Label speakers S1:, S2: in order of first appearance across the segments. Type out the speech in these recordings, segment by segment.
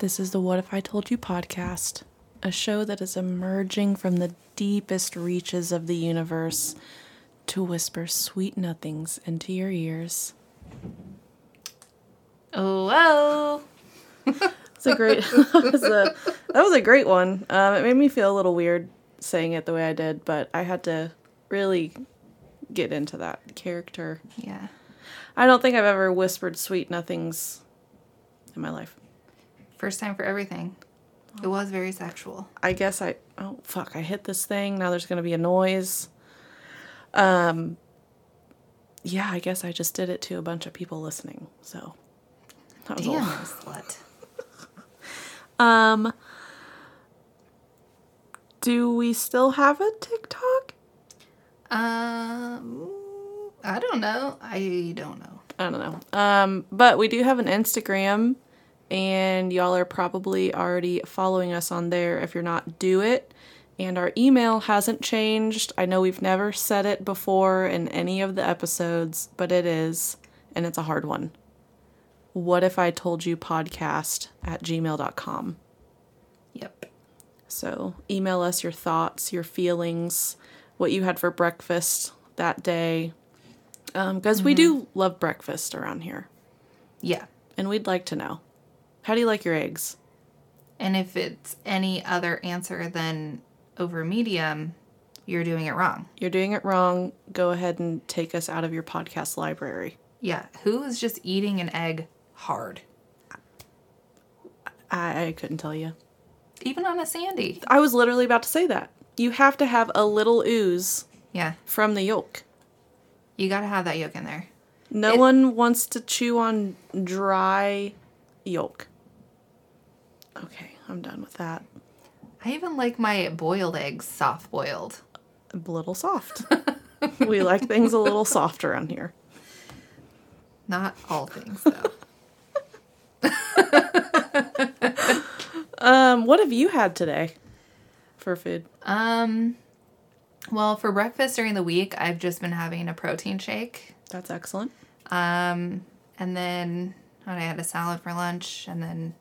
S1: This is the What If I Told You podcast, a show that is emerging from the deepest reaches of the universe to whisper sweet nothings into your ears.
S2: Oh,
S1: It's a great that was a that was a great one. Um, it made me feel a little weird saying it the way I did, but I had to really get into that character.
S2: yeah.
S1: I don't think I've ever whispered sweet nothings in my life.
S2: First time for everything. It was very sexual.
S1: I guess I oh fuck, I hit this thing. Now there's gonna be a noise. Um yeah, I guess I just did it to a bunch of people listening. So that was
S2: Damn,
S1: lot.
S2: slut.
S1: Um do we still have a TikTok?
S2: Um, I don't know. I don't know.
S1: I don't know. Um, but we do have an Instagram, and y'all are probably already following us on there. If you're not, do it. And our email hasn't changed. I know we've never said it before in any of the episodes, but it is, and it's a hard one. What if I told you podcast at gmail.com?
S2: Yep.
S1: So email us your thoughts, your feelings, what you had for breakfast that day. Um, because we mm-hmm. do love breakfast around here.
S2: Yeah.
S1: And we'd like to know. How do you like your eggs?
S2: And if it's any other answer than over medium, you're doing it wrong.
S1: You're doing it wrong. Go ahead and take us out of your podcast library.
S2: Yeah. Who is just eating an egg hard?
S1: I, I couldn't tell you.
S2: Even on a sandy.
S1: I was literally about to say that. You have to have a little ooze
S2: Yeah.
S1: from the yolk.
S2: You got to have that yolk in there.
S1: No
S2: It-
S1: one wants to chew on dry yolk. Okay, I'm done with that.
S2: I even like my boiled eggs soft boiled.
S1: A little soft. we like things a little soft around here.
S2: Not all things, though.
S1: Um, what have you had today for food?
S2: um, well, for breakfast during the week, I've just been having a protein shake.
S1: That's excellent.
S2: Um, and then I had a salad for lunch, and then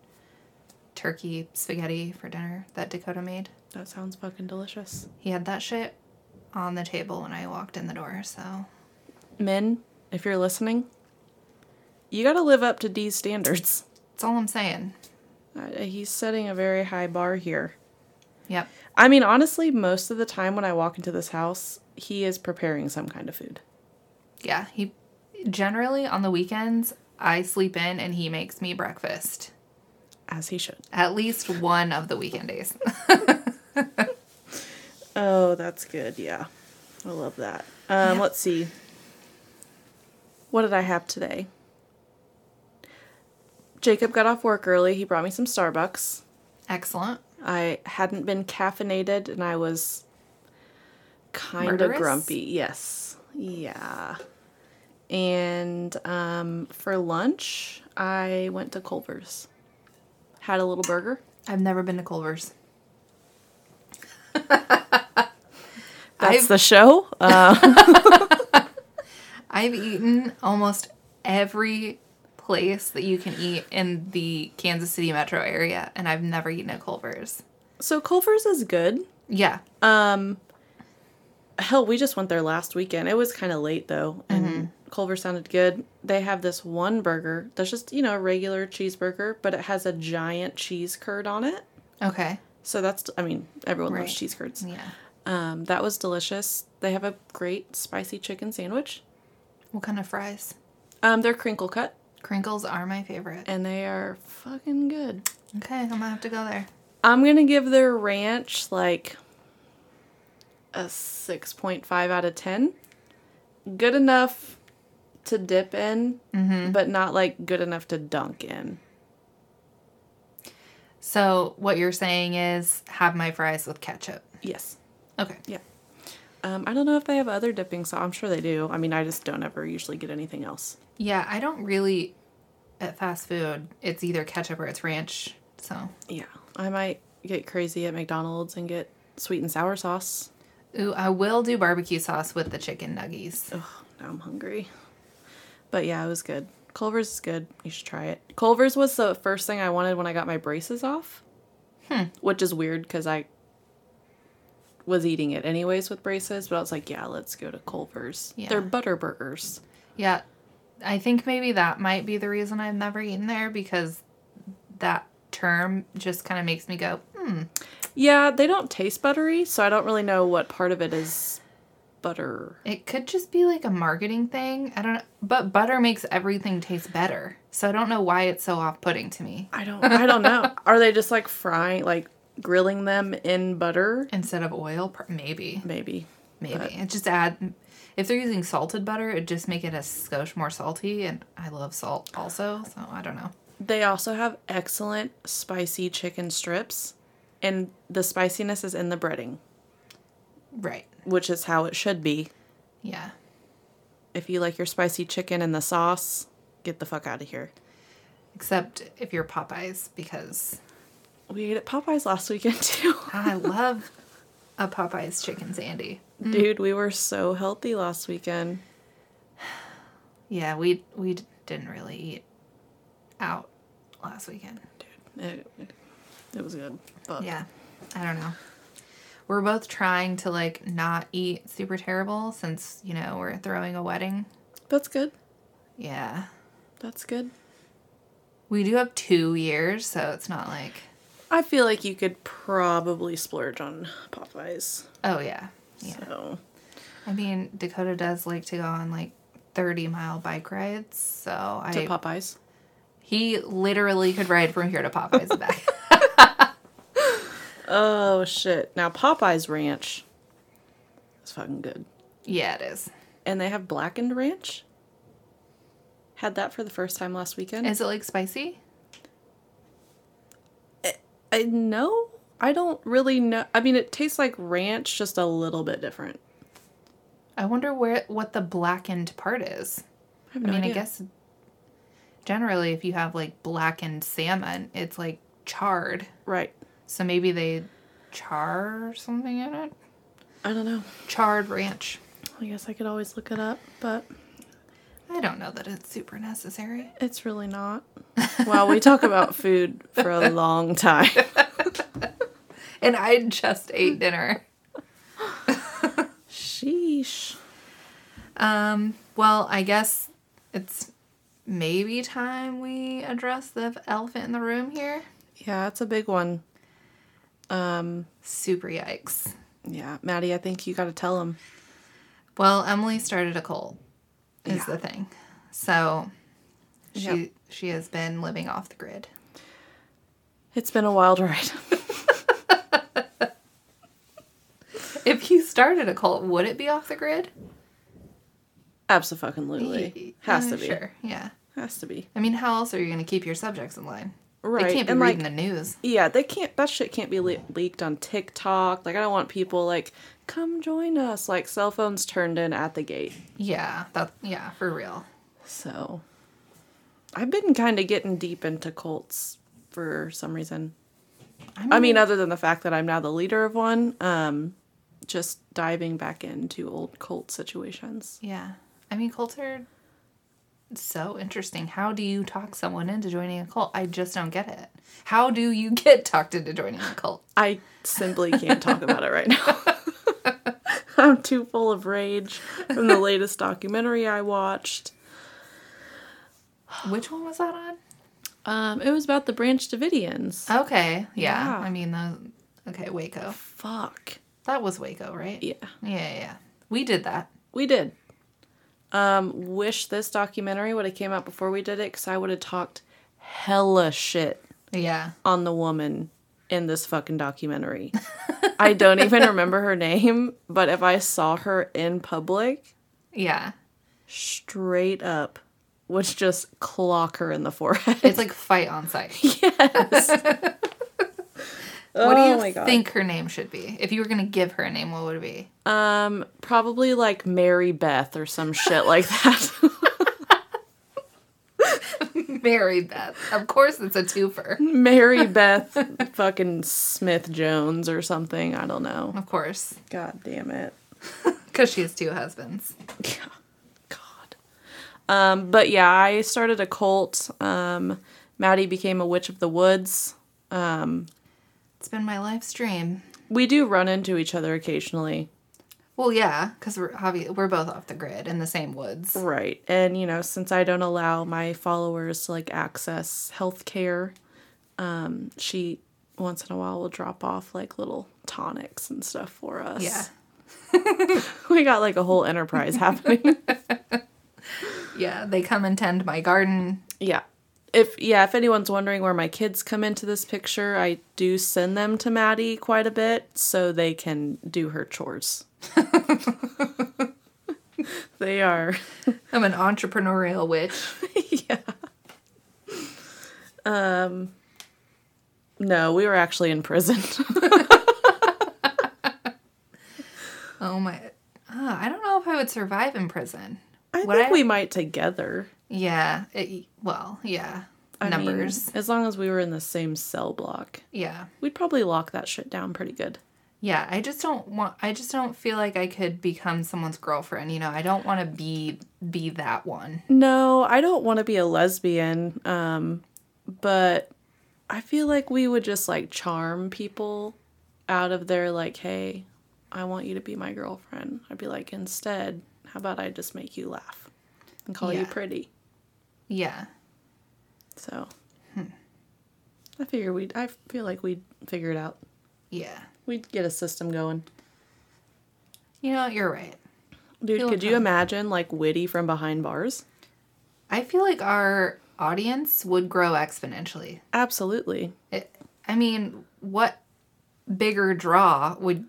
S2: turkey spaghetti for dinner that Dakota made.
S1: That sounds fucking delicious.
S2: He had that shit on the table when I walked in the door, so
S1: Men, if you're listening, you got to live up to Dee's standards.
S2: that's all I'm saying.
S1: Uh, he's setting a very high bar here.
S2: Yep.
S1: I mean, honestly, most of the time when I walk into this house, he is preparing some kind of food.
S2: Yeah, he generally on the weekends I sleep in and he makes me breakfast.
S1: As he should.
S2: At least one of the weekend days.
S1: Oh, that's good. Yeah. I love that. Um,
S2: Yeah.
S1: Let's see. What did I have today? Jacob got off work early. He brought me some Starbucks.
S2: Excellent.
S1: I hadn't been caffeinated and I was kind of grumpy. Yes. Yeah. And um, for lunch, I went to Culver's. Had a little burger.
S2: I've never been to Culver's.
S1: That's
S2: I've-
S1: the show. Uh,
S2: I've eaten almost every place that you can eat in the Kansas City metro area, and I've never eaten at Culver's.
S1: so Culver's is good.
S2: Yeah.
S1: Um, hell, we just went there last weekend. It was kind of late though, and Culver sounded good. They have this one burger that's just you know a regular cheeseburger, but it has a giant cheese curd on it.
S2: Okay.
S1: So that's I mean everyone loves cheese curds.
S2: Yeah.
S1: Um, that was delicious. They have a great spicy chicken sandwich.
S2: What kind of fries?
S1: Um, they're crinkle cut
S2: Crinkles are my favorite.
S1: and they are fucking good.
S2: Okay, I'm gonna have to go there.
S1: I'm gonna give their ranch like a 6.5 out of 10. Good enough to dip in, but not like good enough to dunk in.
S2: So what you're saying is have my fries with ketchup.
S1: Yes.
S2: Okay.
S1: Yeah. Um, I don't know if they have other dipping sauce. I'm sure they do. I mean, I just don't ever usually get anything else.
S2: Yeah, I don't really at fast food. It's either ketchup or it's ranch. So,
S1: Yeah. I might get crazy at McDonald's and get sweet and sour sauce.
S2: ooh, I will do barbecue sauce with the chicken nuggies.
S1: Oh, now I'm hungry. But yeah, it was good. Culver's is good. You should try it. Culver's was the first thing I wanted when I got my braces off. Which is weird because I was eating it anyways with braces, but I was like, yeah, let's go to Culver's.
S2: Yeah.
S1: They're butter burgers.
S2: Yeah, I think maybe that might be the reason I've never eaten there because that term just kind of makes me go, hmm.
S1: Yeah, they don't taste buttery, so I don't really know what part of it is butter.
S2: It could just be like a marketing thing. I don't know. But butter makes everything taste better. So I don't know why it's so off putting to me.
S1: I don't I don't know. Are they just like frying like grilling them in butter?
S2: Instead of oil, maybe.
S1: Maybe.
S2: Maybe.
S1: But-
S2: It just add if they're using salted butter, it just make it a skosh more salty and I love salt also, so I don't know.
S1: They also have excellent spicy chicken strips, and the spiciness is in the breading,
S2: Right.
S1: which is how it should be.
S2: Yeah.
S1: If you like your spicy chicken and the sauce, get the fuck out of here.
S2: Except if you're Popeyes because
S1: We ate at Popeyes last weekend too.
S2: I love a Popeyes chicken sandy. Mm.
S1: Dude, we were so healthy last weekend.
S2: Yeah, we we didn't really eat out last weekend.
S1: It, it was good. But
S2: Yeah. I don't know. We're both trying to like not eat super terrible since, you know, we're throwing a wedding.
S1: that's good.
S2: Yeah.
S1: That's good.
S2: We do have 2 years, so it's not like
S1: I feel like you could probably splurge on Popeyes.
S2: Oh yeah. Yeah.
S1: So
S2: I mean, Dakota does like to go on like 30 mile bike rides, so I
S1: to Popeyes.
S2: he literally could ride from here to Popeyes and back.
S1: Oh shit. Now Popeyes Ranch is fucking good.
S2: yeah, it is.
S1: And they have blackened ranch. Had that for the first time last weekend.
S2: Is it like spicy?
S1: Eh, I know. I don't really know. I mean, it tastes like ranch, just a little bit different.
S2: I wonder where what the blackened part is.
S1: I have
S2: I mean,
S1: idea.
S2: I guess generally if you have like blackened salmon, it's like charred.
S1: Right.
S2: So maybe they char something in it.
S1: I don't know.
S2: Charred ranch.
S1: I guess I could always look it up, but
S2: I don't know that it's super necessary.
S1: it's really not. Well, we talk about food for a long time.
S2: And I just ate dinner.
S1: Sheesh.
S2: Um, well, I guess it's maybe time we address the elephant in the room here.
S1: Yeah, it's a big one. Um,
S2: Super yikes.
S1: yeah, Maddie, I think you got to tell him.
S2: Well, Emily started a cult, is
S1: Yeah.
S2: the thing. So she
S1: Yep.
S2: she has been living off the grid.
S1: It's been a wild ride.
S2: If you started a cult, would it be off the grid?
S1: Absolutely. Has to be.
S2: Sure. Yeah.
S1: Has to be.
S2: I mean, how else are you going to keep your subjects in line?
S1: Right.
S2: They can't be
S1: and like,
S2: reading the news.
S1: yeah, they can't. That shit can't be le- leaked on TikTok. Like, I don't want people like, come join us. Like, cell phones turned in at the gate.
S2: Yeah. That. Yeah. For real.
S1: So, I've been kind of getting deep into cults for some reason. I mean, other than the fact that I'm now the leader of one, um, just diving back into old cult situations.
S2: Yeah. I mean, cults are so interesting. How do you talk someone into joining a cult? I just don't get it. How do you get talked into joining a cult?
S1: I simply can't talk about it right now. I'm too full of rage from the latest documentary I watched.
S2: Which one was that on?
S1: Um, it was about the Branch Davidians.
S2: Okay. Yeah.
S1: Yeah.
S2: I mean, the, okay, Waco.
S1: Fuck.
S2: That was Waco, right?
S1: Yeah,
S2: Yeah, yeah, yeah. We did that.
S1: we did. Um, wish this documentary would have came out before we did it, because I would have talked hella shit
S2: Yeah.
S1: on the woman in this fucking documentary. I don't even remember her name, but if I saw her in public,
S2: Yeah.
S1: straight up would just clock her in the forehead.
S2: It's like fight on sight.
S1: yes.
S2: What do you
S1: Oh
S2: think her name should be? If you were gonna give her a name, what would it be?
S1: Um, probably like Mary Beth or some shit like that.
S2: Mary Beth. Of course, it's a twofer.
S1: Mary Beth fucking Smith Jones or something. I don't know.
S2: Of course,
S1: God damn it.
S2: because she has two husbands.
S1: God. Um, but yeah, I started a cult. Um, Maddie became a witch of the woods.
S2: It's been my life's dream.
S1: We do run into each other occasionally.
S2: Well, yeah, because we're obvi- we're both off the grid in the same woods.
S1: Right. And, you know, since I don't allow my followers to like access health care, um, she once in a while will drop off like little tonics and stuff for us.
S2: Yeah,
S1: We got like a whole enterprise happening.
S2: yeah. They come and tend my garden.
S1: Yeah. If yeah, if anyone's wondering where my kids come into this picture, I do send them to Maddie quite a bit so they can do her chores. they are
S2: I'm an entrepreneurial witch. Yeah.
S1: Um no, we were actually in prison.
S2: Oh my. Uh, I don't know if I would survive in prison.
S1: I
S2: Would
S1: think
S2: I?
S1: we might together.
S2: Yeah. It, well, yeah.
S1: I mean,
S2: Numbers.
S1: as long as we were in the same cell block.
S2: yeah.
S1: We'd probably lock that shit down pretty good.
S2: Yeah, I just don't want I just don't feel like I could become someone's girlfriend, you know. I don't want to be be that one.
S1: No, I don't want to be a lesbian. Um, but I feel like we would just like charm people out of their like, hey, I want you to be my girlfriend. I'd be like, instead, how about I just make you laugh and call you pretty?
S2: Yeah.
S1: So I figure we'd. I feel like we'd figure it out.
S2: Yeah.
S1: We'd get a system going.
S2: You know, you're right.
S1: Dude, could you imagine like Witty from behind bars?
S2: I feel like our audience would grow exponentially.
S1: Absolutely.
S2: It, I mean, what bigger draw would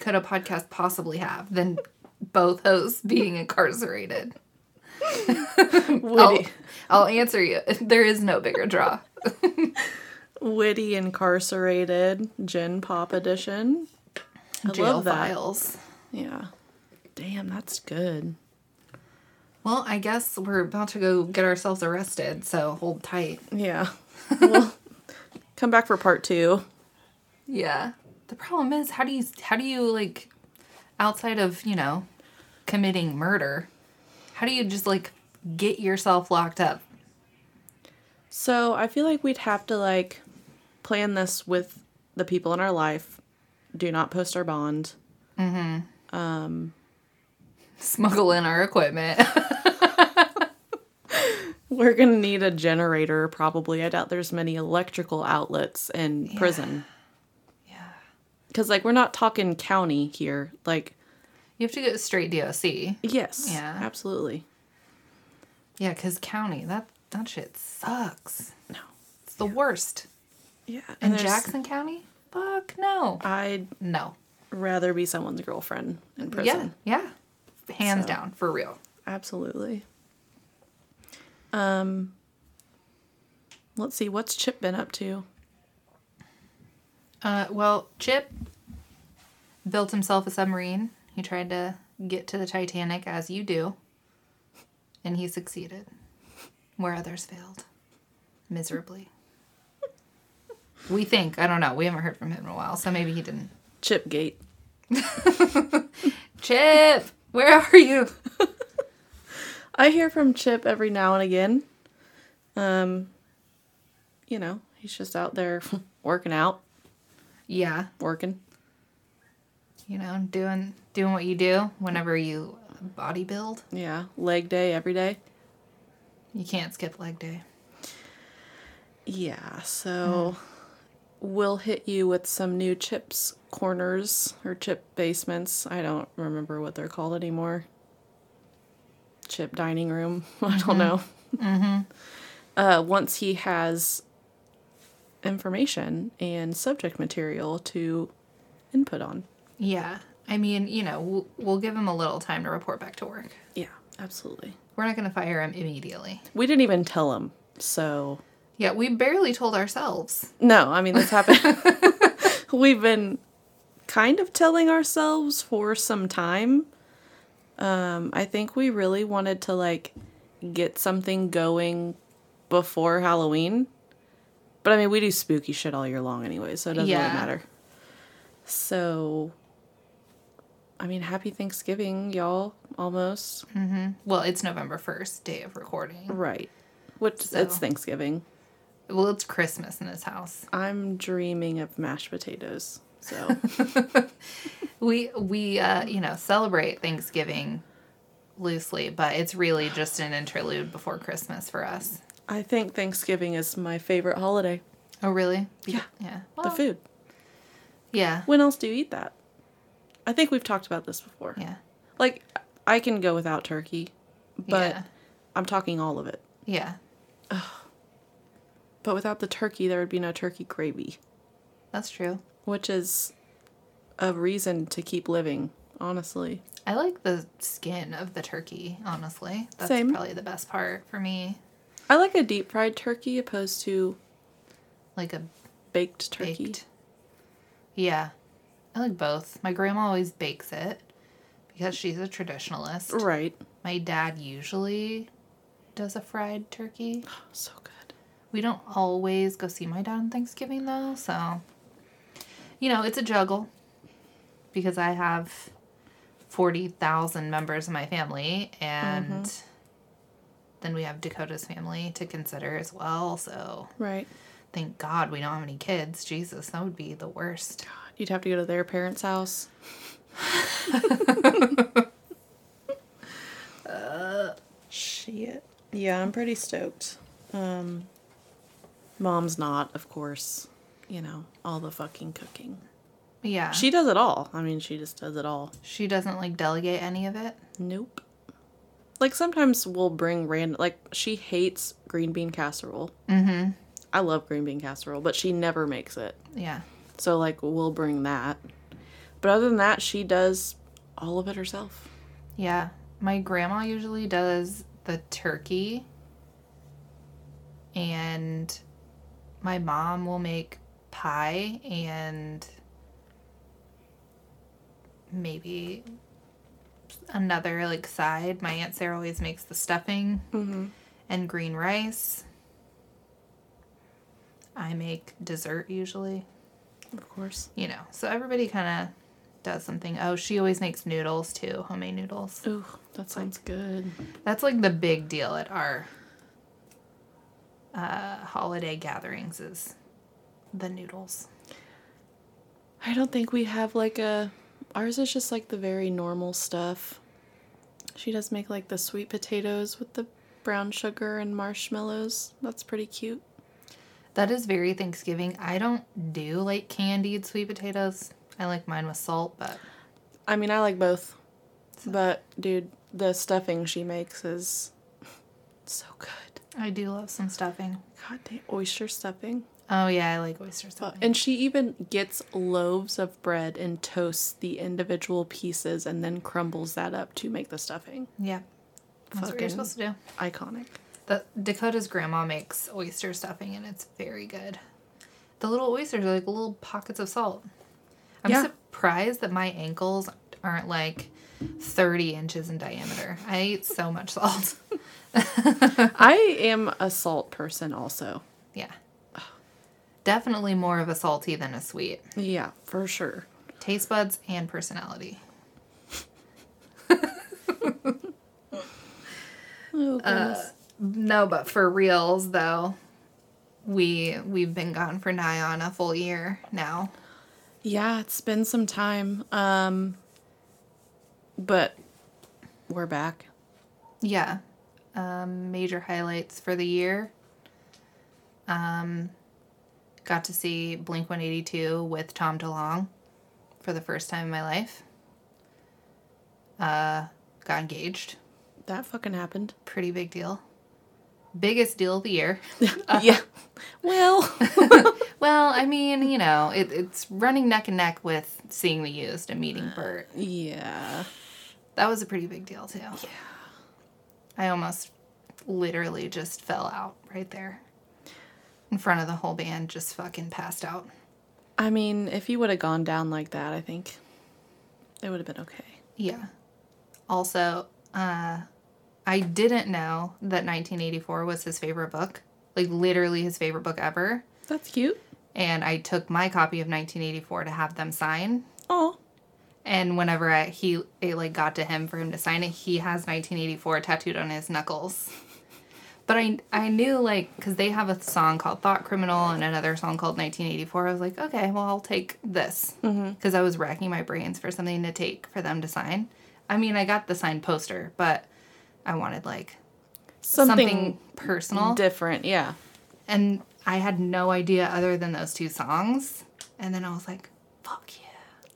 S2: could a podcast possibly have than both hosts being incarcerated?
S1: Witty,
S2: I'll answer you. There is no bigger draw.
S1: Witty incarcerated gin Pop edition. I
S2: Jail
S1: love that.
S2: files.
S1: Yeah. Damn, that's good.
S2: Well, I guess we're about to go get ourselves arrested, so hold tight.
S1: Yeah. Well, come back for part two.
S2: Yeah. The problem is how do you how do you like outside of, you know, committing murder, how do you just like get yourself locked up?
S1: So I feel like we'd have to like plan this with the people in our life. Do not post our bond.
S2: Um, smuggle in our equipment.
S1: We're gonna need a generator probably. I doubt there's many electrical outlets in prison.
S2: yeah.
S1: Because like we're not talking county here. Like
S2: You have to get straight DOC.
S1: yes,
S2: Yeah.
S1: absolutely.
S2: Yeah, cuz county, that that shit sucks.
S1: No.
S2: It's the worst.
S1: Yeah,
S2: In Jackson County? Fuck no.
S1: I'd
S2: No.
S1: rather be someone's girlfriend in prison.
S2: Yeah. Yeah. Hands
S1: So.
S2: down, for real.
S1: Absolutely. Um let's see, what's Chip been up to?
S2: Uh, well, Chip built himself a submarine. He tried to get to the Titanic as you do, and he succeeded where others failed miserably. we think. I don't know. We haven't heard from him in a while, so maybe he didn't.
S1: Chipgate.
S2: Chip, where are you?
S1: I hear from Chip every now and again. Um you know, he's just out there working out,
S2: Yeah,
S1: working.
S2: you know, doing doing what you do whenever you body build.
S1: Yeah, leg day every day.
S2: You can't skip leg day.
S1: Yeah, so hmm. we'll hit you with some new chips corners or chip basements. I don't remember what they're called anymore. Chip dining room. I don't mm-hmm. know. Mm-hmm. Uh, once he has information and subject material to input on.
S2: Yeah, I mean, you know, we'll, we'll give him a little time to report back to work.
S1: Yeah. Absolutely.
S2: We're not going to fire him immediately.
S1: We didn't even tell him. So,
S2: Yeah, we barely told ourselves.
S1: no, I mean, this happened. We've been kind of telling ourselves for some time. Um, I think we really wanted to like get something going before Halloween. But I mean, we do spooky shit all year long anyway, so it doesn't
S2: Yeah.
S1: really matter. So, I mean, happy Thanksgiving, y'all, almost.
S2: Well, it's November 1st, day of recording.
S1: Right. Which
S2: So-
S1: it's Thanksgiving.
S2: Well, it's Christmas in this house.
S1: I'm dreaming of mashed potatoes. So,
S2: We we uh, you know, celebrate Thanksgiving loosely, but it's really just an interlude before Christmas for us.
S1: I think Thanksgiving is my favorite holiday.
S2: Oh, really?
S1: Yeah.
S2: Yeah.
S1: the food.
S2: Yeah.
S1: When else do you eat that? I think we've talked about this before.
S2: Yeah.
S1: Like, I can go without turkey, but
S2: yeah.
S1: I'm talking all of it.
S2: Yeah.
S1: But without the turkey, there would be no turkey gravy,
S2: That's true.
S1: which is a reason to keep living, honestly.
S2: I like the skin of the turkey, honestly. That's
S1: Same.
S2: probably the best part for me.
S1: I like a deep fried turkey opposed to
S2: Like a
S1: baked turkey.
S2: baked. Yeah. I like both. My grandma always bakes it because she's a traditionalist.
S1: Right.
S2: My dad usually does a fried turkey.
S1: Oh, So good.
S2: We don't always go see my dad on Thanksgiving though, so you know, it's a juggle because I have 40,000 members of my family and mm-hmm. then we have Dakota's family to consider as well, so
S1: Right.
S2: thank God we don't have any kids. Jesus, that would be the worst.
S1: You'd have to go to their parents' house. Shit. Yeah, I'm pretty stoked. Um, mom's not, of course. You know, all the fucking cooking.
S2: Yeah.
S1: She does it all. I mean, she just does it all.
S2: she doesn't like delegate any of it.
S1: Nope. Like sometimes we'll bring random. Like she hates green bean casserole.
S2: Mm-hmm.
S1: I love green bean casserole, but she never makes it.
S2: Yeah.
S1: So like we'll bring that. But other than that, she does all of it herself.
S2: Yeah. My grandma usually does the turkey. And my mom will make pie and maybe another like side. My aunt Sarah always makes the stuffing
S1: Mm-hmm.
S2: and green rice. I make dessert usually,
S1: Of course.
S2: you know. So everybody kind of does something. Oh, she always makes noodles too, homemade noodles.
S1: Ooh, that sounds good.
S2: That's like the big deal at our uh, holiday gatherings is the noodles.
S1: I don't think we have like a. Ours is just like the very normal stuff. She does make like the sweet potatoes with the brown sugar and marshmallows. That's pretty cute.
S2: That is very Thanksgiving. I don't do like candied sweet potatoes. I like mine with salt, but
S1: I mean, I like both. But, dude, the stuffing she makes is so good.
S2: I do love some stuffing.
S1: God damn, oyster stuffing.
S2: Oh yeah, I like oyster
S1: Uh,
S2: stuffing.
S1: And she even gets loaves of bread and toasts the individual pieces and then crumbles that up to make the stuffing.
S2: yeah, that's what you're supposed to do.
S1: Iconic.
S2: The Dakota's grandma makes oyster stuffing, and it's very good. The little oysters are like little pockets of salt. I'm
S1: Yeah.
S2: surprised that my ankles aren't like 30 inches in diameter. I eat so much salt.
S1: I am a salt person also.
S2: yeah. Definitely more of a salty than a sweet.
S1: Yeah, for sure.
S2: Taste buds and personality.
S1: Oh, uh, goodness.
S2: No, but for reals though, we we've been gone for nigh on a full year now.
S1: yeah, it's been some time. Um, but we're back.
S2: Yeah. Um, major highlights for the year. Um, got to see Blink 182 with Tom DeLonge for the first time in my life. Uh, got engaged.
S1: That fucking happened.
S2: Pretty big deal. Biggest deal of the year.
S1: yeah. Well,
S2: well, I mean, you know, it, it's running neck and neck with seeing the used and meeting Bert.
S1: yeah.
S2: That was a pretty big deal, too. Yeah. I almost literally just fell out right there. In front of the whole band, just fucking passed out.
S1: I mean, if you would have gone down like that, I think it would have been okay.
S2: Yeah. Also, uh, I didn't know that 1984 was his favorite book. Like, literally his favorite book ever.
S1: That's cute.
S2: And I took my copy of 1984 to have them sign.
S1: Oh,
S2: And whenever I, he it like got to him for him to sign it, he has 1984 tattooed on his knuckles. But I I knew like because they have a song called Thought Criminal and another song called 1984. I was like, okay, well I'll take this mm-hmm. because I was racking my brains for something to take for them to sign. I mean, I got the signed poster, but I wanted like
S1: something,
S2: something personal,
S1: different. Yeah.
S2: and I had no idea other than those two songs. And then I was like, fuck yeah.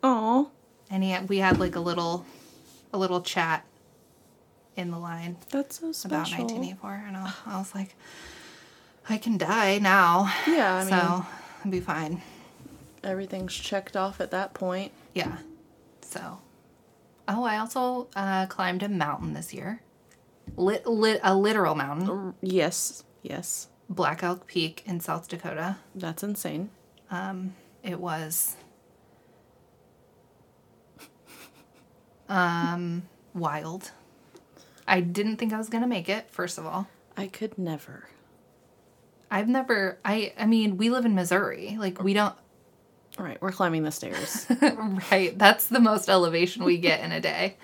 S1: Oh,
S2: and he had, we had like a little a little chat in the line
S1: that's so special.
S2: about 1984 and I, I was like i can die now
S1: Yeah, I mean,
S2: so i'll be fine
S1: everything's checked off at that point.
S2: yeah so oh i also uh, climbed a mountain this year lit, lit a literal mountain
S1: Yes, yes,
S2: black elk peak in south dakota
S1: that's insane.
S2: Um, it was um wild i didn't think i was gonna make it first of all
S1: I could never.
S2: I've never I I mean, we live in Missouri. Like we don't
S1: All right, we're climbing the stairs.
S2: right. That's the most elevation we get in a day.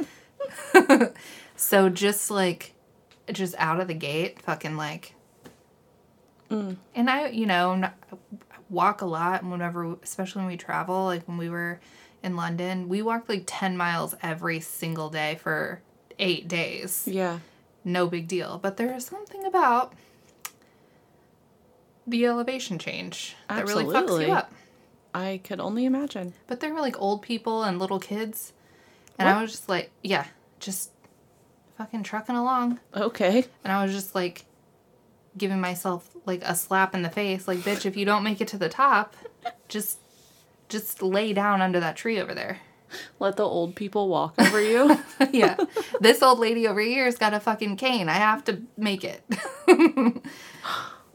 S2: so just like just out of the gate, fucking like mm. and I, you know, not, walk a lot whenever especially when we travel, like when we were in London, we walked like 10 miles every single day for 8 days.
S1: yeah.
S2: no big deal. But there is something about the elevation change that really fucks you up.
S1: I could only imagine.
S2: But there were like old people and little kids. And I was just like, yeah, just fucking trucking along.
S1: Okay.
S2: And I was just like giving myself like a slap in the face like bitch if you don't make it to the top just just lay down under that tree over there
S1: Let the old people walk over you.
S2: yeah this old lady over here's got a fucking cane i have to make it It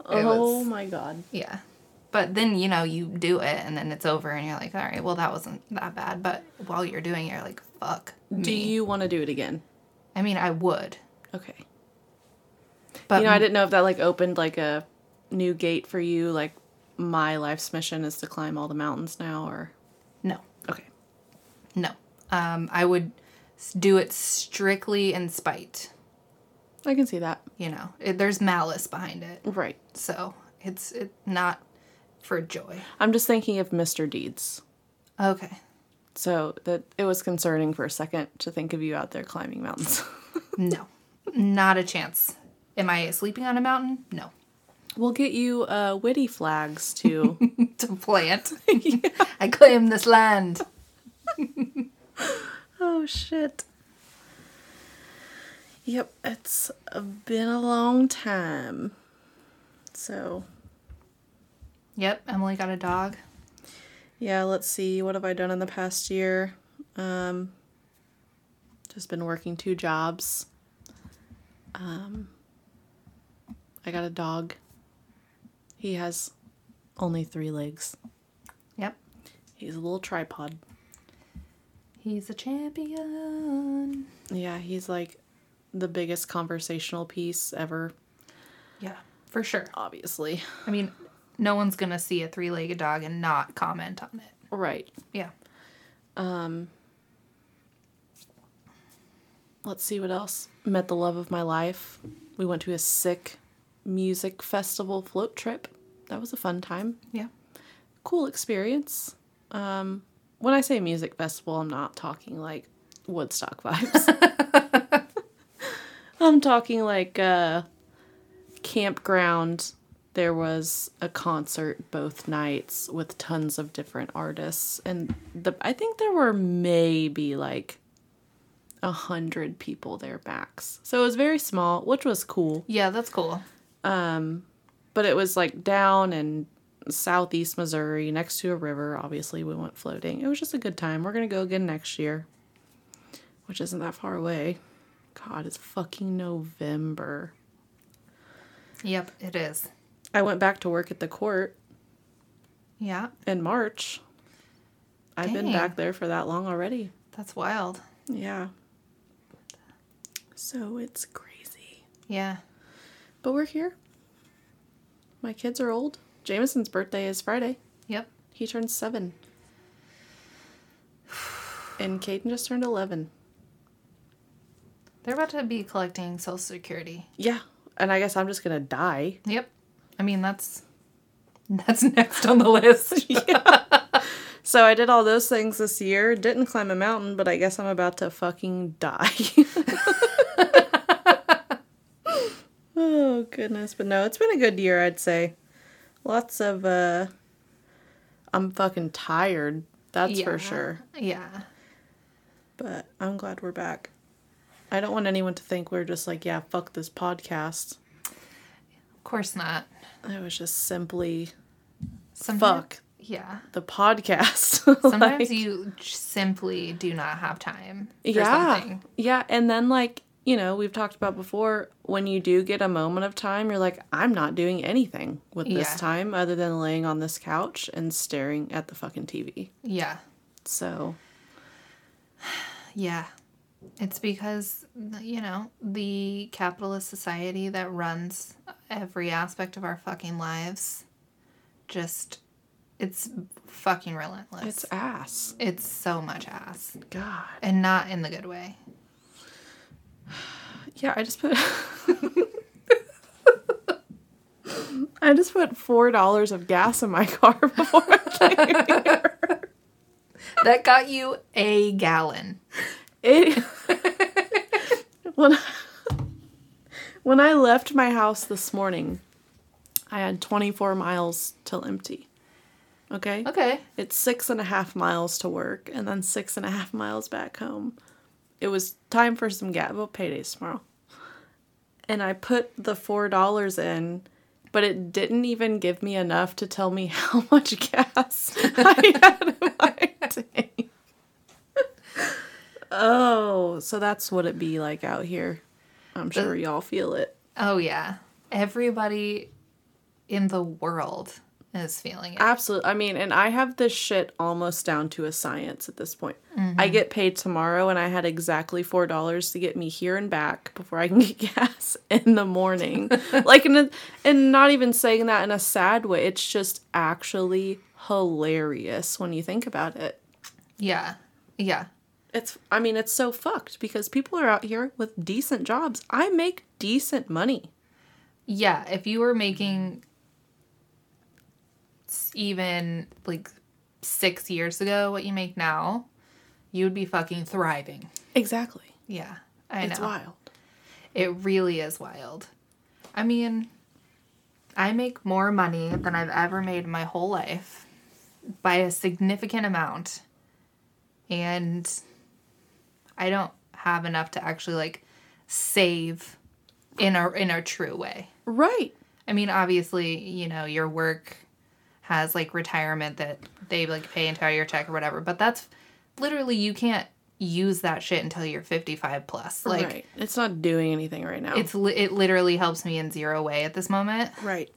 S1: oh
S2: was-
S1: my god.
S2: Yeah. But then, you know, you do it and then it's over and you're like, all right, well, that wasn't that bad. But while you're doing it, you're like, fuck.
S1: Do
S2: me.
S1: you want to do it again?
S2: I mean, I would.
S1: Okay.
S2: But
S1: you know, I didn't know if that like opened like a new gate for you. Like my life's mission is to climb all the mountains now, or
S2: no,
S1: okay.
S2: no. Um, I would do it strictly in spite.
S1: I can see that.
S2: You know, it, there's malice behind it.
S1: Right.
S2: So it's it, not for joy.
S1: I'm just thinking of Mr. Deeds.
S2: Okay.
S1: So that it was concerning for a second to think of you out there climbing mountains.
S2: No, not a chance. Am I sleeping on a mountain? No.
S1: we'll get you uh, witty flags to.
S2: To plant. I claim this land.
S1: oh shit. Yep, it's been a long time. So
S2: Yep, Emily got a dog.
S1: Yeah, let's see. What have I done in the past year? Um, just been working two jobs. Um, I got a dog. He has only three legs.
S2: Yep.
S1: He's a little tripod.
S2: He's a champion.
S1: Yeah, he's like the biggest conversational piece ever,
S2: Yeah, for sure.
S1: obviously.
S2: I mean, no one's gonna see a three-legged dog and not comment on it.
S1: Right.
S2: Yeah.
S1: Let's see what else. Met the love of my life. We went to a sick music festival float trip. That was a fun time.
S2: Yeah.
S1: cool experience. Um, when I say music festival, I'm not talking like Woodstock vibes. I'm talking like uh, campground. There was a concert both nights with tons of different artists, and the I think there were maybe like a hundred people there max. So it was very small, which was cool
S2: Yeah, that's cool.
S1: um but it was like down in southeast Missouri next to a river. Obviously, we went floating. It was just a good time. We're going to go again next year, which isn't that far away God, it's fucking November.
S2: Yep, it is.
S1: I went back to work at the court
S2: Yeah,
S1: in March. Dang. I've been back there for that long already.
S2: that's wild.
S1: Yeah. So it's crazy.
S2: Yeah.
S1: But we're here. My kids are old. Jameson's birthday is Friday.
S2: Yep.
S1: He turns seven. And Caden just turned 11.
S2: They're about to be collecting Social Security.
S1: Yeah. And I guess I'm just going to die.
S2: Yep. I mean, that's that's next on the list.
S1: So I did all those things this year. Didn't climb a mountain, but I guess I'm about to fucking die. oh goodness, but no, it's been a good year, I'd say. Lots of uh I'm fucking tired. That's for sure.
S2: Yeah.
S1: But I'm glad we're back. I don't want anyone to think we're just like, yeah, fuck this podcast.
S2: Of course not.
S1: It was just simply
S2: Sometimes,
S1: fuck
S2: Yeah.
S1: the podcast.
S2: Sometimes
S1: Like-
S2: you simply do not have time for
S1: yeah
S2: something.
S1: yeah and then like you know we've talked about before when you do get a moment of time you're like i'm not doing anything with this
S2: Yeah.
S1: time other than laying on this couch and staring at the fucking tv
S2: Yeah.
S1: so
S2: Yeah. It's because, you know, the capitalist society that runs every aspect of our fucking lives just, it's fucking relentless.
S1: it's ass
S2: It's so much ass.
S1: god
S2: And not in the good way.
S1: yeah i just put i just put four dollars of gas in my car before i came here
S2: That got you a gallon.
S1: It when when I left my house this morning, I had 24 miles till empty. Okay.
S2: Okay.
S1: It's six and a half miles to work and then six and a half miles back home. It was time for some gas. Well, paydays tomorrow. And I put the four dollars in, but it didn't even give me enough to tell me how much gas I had in my tank. Oh, so that's what it'd be like out here. I'm sure y'all feel it.
S2: Oh, yeah. Everybody in the world is feeling it.
S1: Absolutely. I mean, and I have this shit almost down to a science at this point. I mm-hmm. get paid tomorrow, and I had exactly four dollars to get me here and back before I can get gas in the morning. like, and and not even saying that in a sad way. It's just actually hilarious when you think about it.
S2: Yeah. Yeah.
S1: It's. I mean, it's so fucked because people are out here with decent jobs. I make decent money.
S2: Yeah. If you were making even like six years ago what you make now, you would be fucking thriving.
S1: Exactly.
S2: Yeah. I
S1: It's
S2: know.
S1: wild.
S2: It really is wild. I mean, I make more money than I've ever made in my whole life by a significant amount. And I don't have enough to actually like save in a in a true way.
S1: Right.
S2: I mean, obviously, you know, your work has like retirement that they like pay into your check or whatever, but that's literally you can't use that shit until you're 55 plus. Like
S1: right. It's not doing anything right now.
S2: it's li- it literally helps me in zero way at this moment.
S1: right.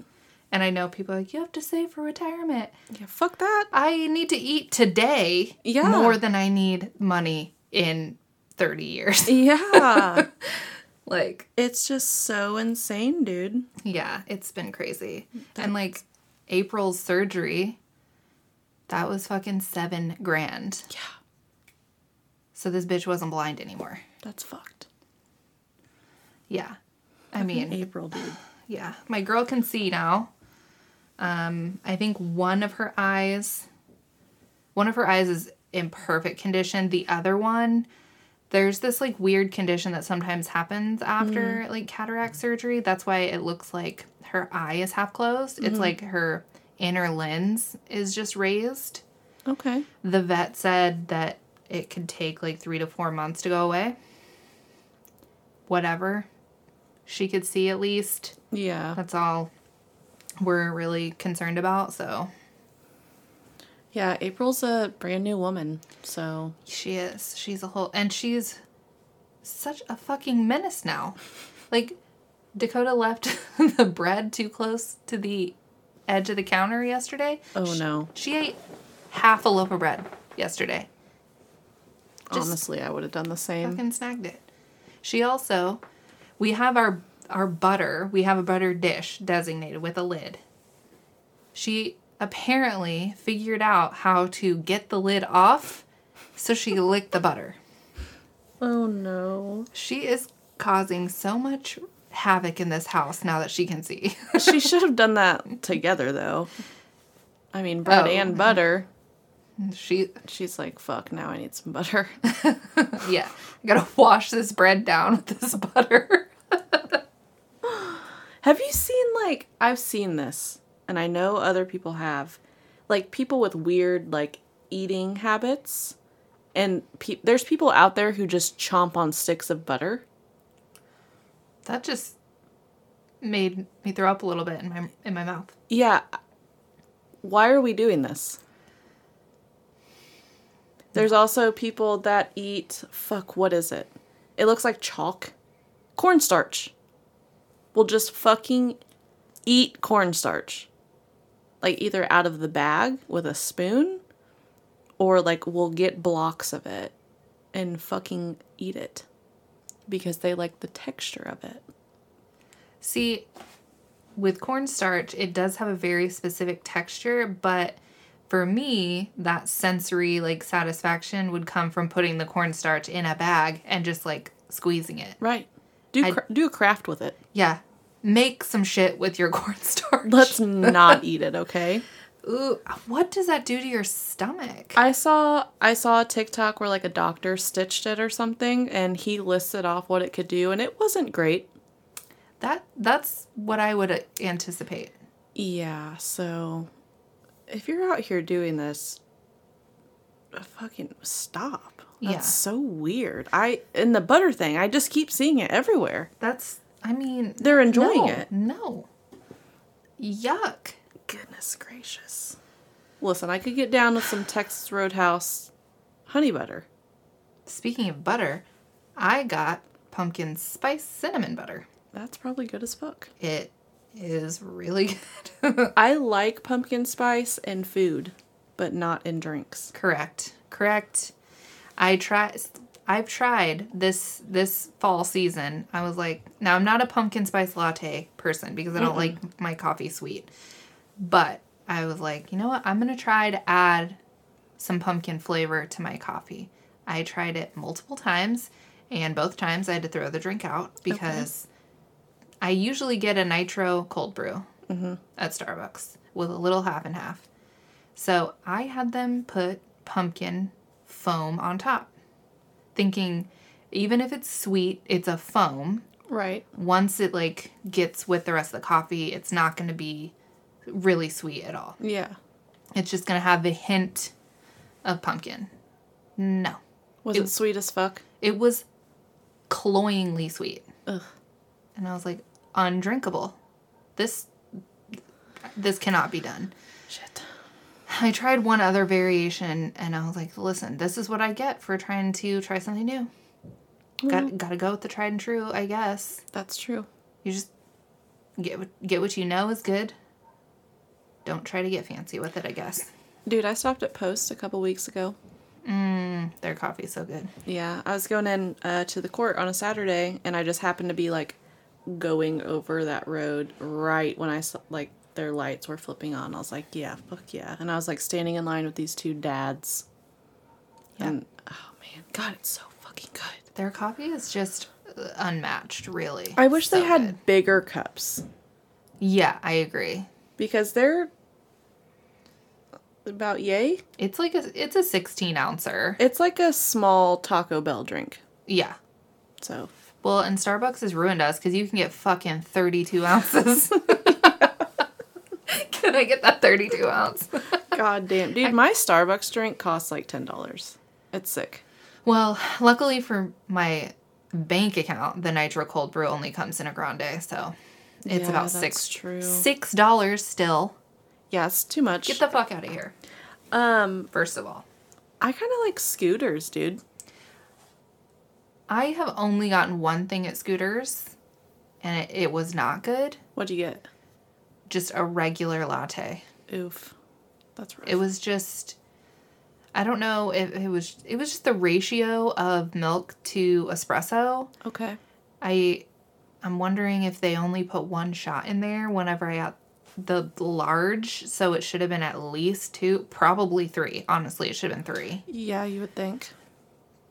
S2: And I know people are like you have to save for retirement.
S1: Yeah. Fuck that.
S2: I need to eat today
S1: Yeah.
S2: more than I need money in 30 years.
S1: Yeah.
S2: like
S1: it's just so insane, dude.
S2: Yeah, it's been crazy. And like April's surgery, that was fucking seven grand.
S1: Yeah.
S2: So this bitch wasn't blind anymore.
S1: That's fucked.
S2: Yeah. I mean,
S1: April, dude.
S2: yeah. My girl can see now. Um, I think one of her eyes, one of her eyes is in perfect condition. The other one, there's this like weird condition that sometimes happens after mm. like cataract surgery. That's why it looks like her eye is half closed. It's mm-hmm. like her inner lens is just raised.
S1: Okay.
S2: The vet said that it could take like three to four months to go away. Whatever. She could see at least.
S1: Yeah.
S2: That's all we're really concerned about. So
S1: Yeah. April's a brand new woman. So
S2: she is. She's a whole, and she's such a fucking menace now. Like, Dakota left the bread too close to the edge of the counter yesterday.
S1: Oh no.
S2: She ate half a loaf of bread yesterday. Just
S1: Honestly, I would have done the same.
S2: fucking snagged it. She also, we have our our butter. We have a butter dish designated with a lid. She apparently figured out how to get the lid off, so she licked the butter.
S1: Oh no.
S2: She is causing so much havoc in this house now that she can see.
S1: she should have done that together though. I mean, bread
S2: Oh.
S1: and butter.
S2: she,
S1: She's like, fuck, now I need some butter.
S2: yeah, I gotta wash this bread down with this butter.
S1: have you seen, like, I've seen this, and I know other people have, like, people with weird, like, eating habits. And pe- there's people out there who just chomp on sticks of butter.
S2: That just made me throw up a little bit in my in my mouth.
S1: Yeah. Why are we doing this? There's also people that eat fuck what is it? It looks like chalk. Cornstarch. Will just fucking eat cornstarch. Like either out of the bag with a spoon or like we'll get blocks of it and fucking eat it because they like the texture of it.
S2: See, with cornstarch, it does have a very specific texture, but for me, that sensory like satisfaction would come from putting the cornstarch in a bag and just like squeezing it.
S1: Right. Do cra- do a craft with it.
S2: Yeah. Make some shit with your cornstarch.
S1: Let's not eat it, okay?
S2: Ooh, what does that do to your stomach?
S1: I saw I saw a TikTok where like a doctor stitched it or something and he listed off what it could do and it wasn't great.
S2: that that's what I would uh, anticipate.
S1: Yeah, so if you're out here doing this fucking stop. That's
S2: Yeah.
S1: so weird. I in the butter thing, I just keep seeing it everywhere.
S2: That's I mean
S1: They're enjoying
S2: no,
S1: it.
S2: No. Yuck.
S1: Goodness gracious. Listen, I could get down with some Texas Roadhouse honey butter.
S2: Speaking of butter, I got pumpkin spice cinnamon butter.
S1: That's probably good as fuck.
S2: It is really good.
S1: I like pumpkin spice in food, but not in drinks.
S2: Correct. Correct. I try I've tried this this fall season. I was like, now I'm not a pumpkin spice latte person because I don't like my coffee sweet. But I was like, you know what? I'm going to try to add some pumpkin flavor to my coffee. I tried it multiple times and both times I had to throw the drink out because I usually get a nitro cold brew mm-hmm. at Starbucks with a little half and half. So I had them put pumpkin foam on top, thinking even if it's sweet, it's a foam.
S1: Right.
S2: Once it like gets with the rest of the coffee, it's not going to be really sweet at all.
S1: Yeah.
S2: It's just going to have the hint of pumpkin. No.
S1: Was
S2: It-
S1: it, sweet as fuck?
S2: It was cloyingly sweet.
S1: Ugh.
S2: And I was like, undrinkable. This this cannot be done. I tried one other variation and I was like, listen, this is what I get for trying to try something new. Got got to go with the tried and true, I guess.
S1: That's true.
S2: You just get what, get what you know is good. Don't try to get fancy with it, I guess.
S1: Dude, I stopped at Post a couple weeks ago.
S2: Their coffee's so good.
S1: Yeah, I was going in uh, to the court on a Saturday, and I just happened to be like going over that road right when I saw like their lights were flipping on. I was like, yeah, fuck yeah. And I was like standing in line with these two dads.
S2: Yeah.
S1: And oh man, God, it's so fucking good.
S2: Their coffee is just unmatched, really.
S1: I wish they had
S2: good.
S1: bigger cups
S2: Yeah, I agree.
S1: because they're about yay.
S2: It's like a it's a 16 ouncer.
S1: It's like a small Taco Bell drink.
S2: Yeah.
S1: So
S2: Well, and Starbucks has ruined us because you can get fucking 32 ounces. can I get that 32 ounce?
S1: God damn, dude, my Starbucks drink costs like ten dollars. It's sick.
S2: well, luckily for my bank account, the Nitro Cold Brew only comes in a grande, so it's
S1: Yeah,
S2: about
S1: that's
S2: six
S1: true.
S2: six dollars still.
S1: Yeah, it's too much.
S2: Get the fuck out of here.
S1: um,
S2: First of all,
S1: I kind of like scooters, dude.
S2: I have only gotten one thing at Scooters, and it, it was not good.
S1: What'd you get?
S2: Just a regular latte.
S1: Oof. That's rough.
S2: It was just. I don't know if it was. It was just the ratio of milk to espresso.
S1: okay.
S2: I, I'm wondering if they only put one shot in there whenever I got the large, so it should have been at least two, probably three. Honestly, it should have been three.
S1: Yeah, you would think.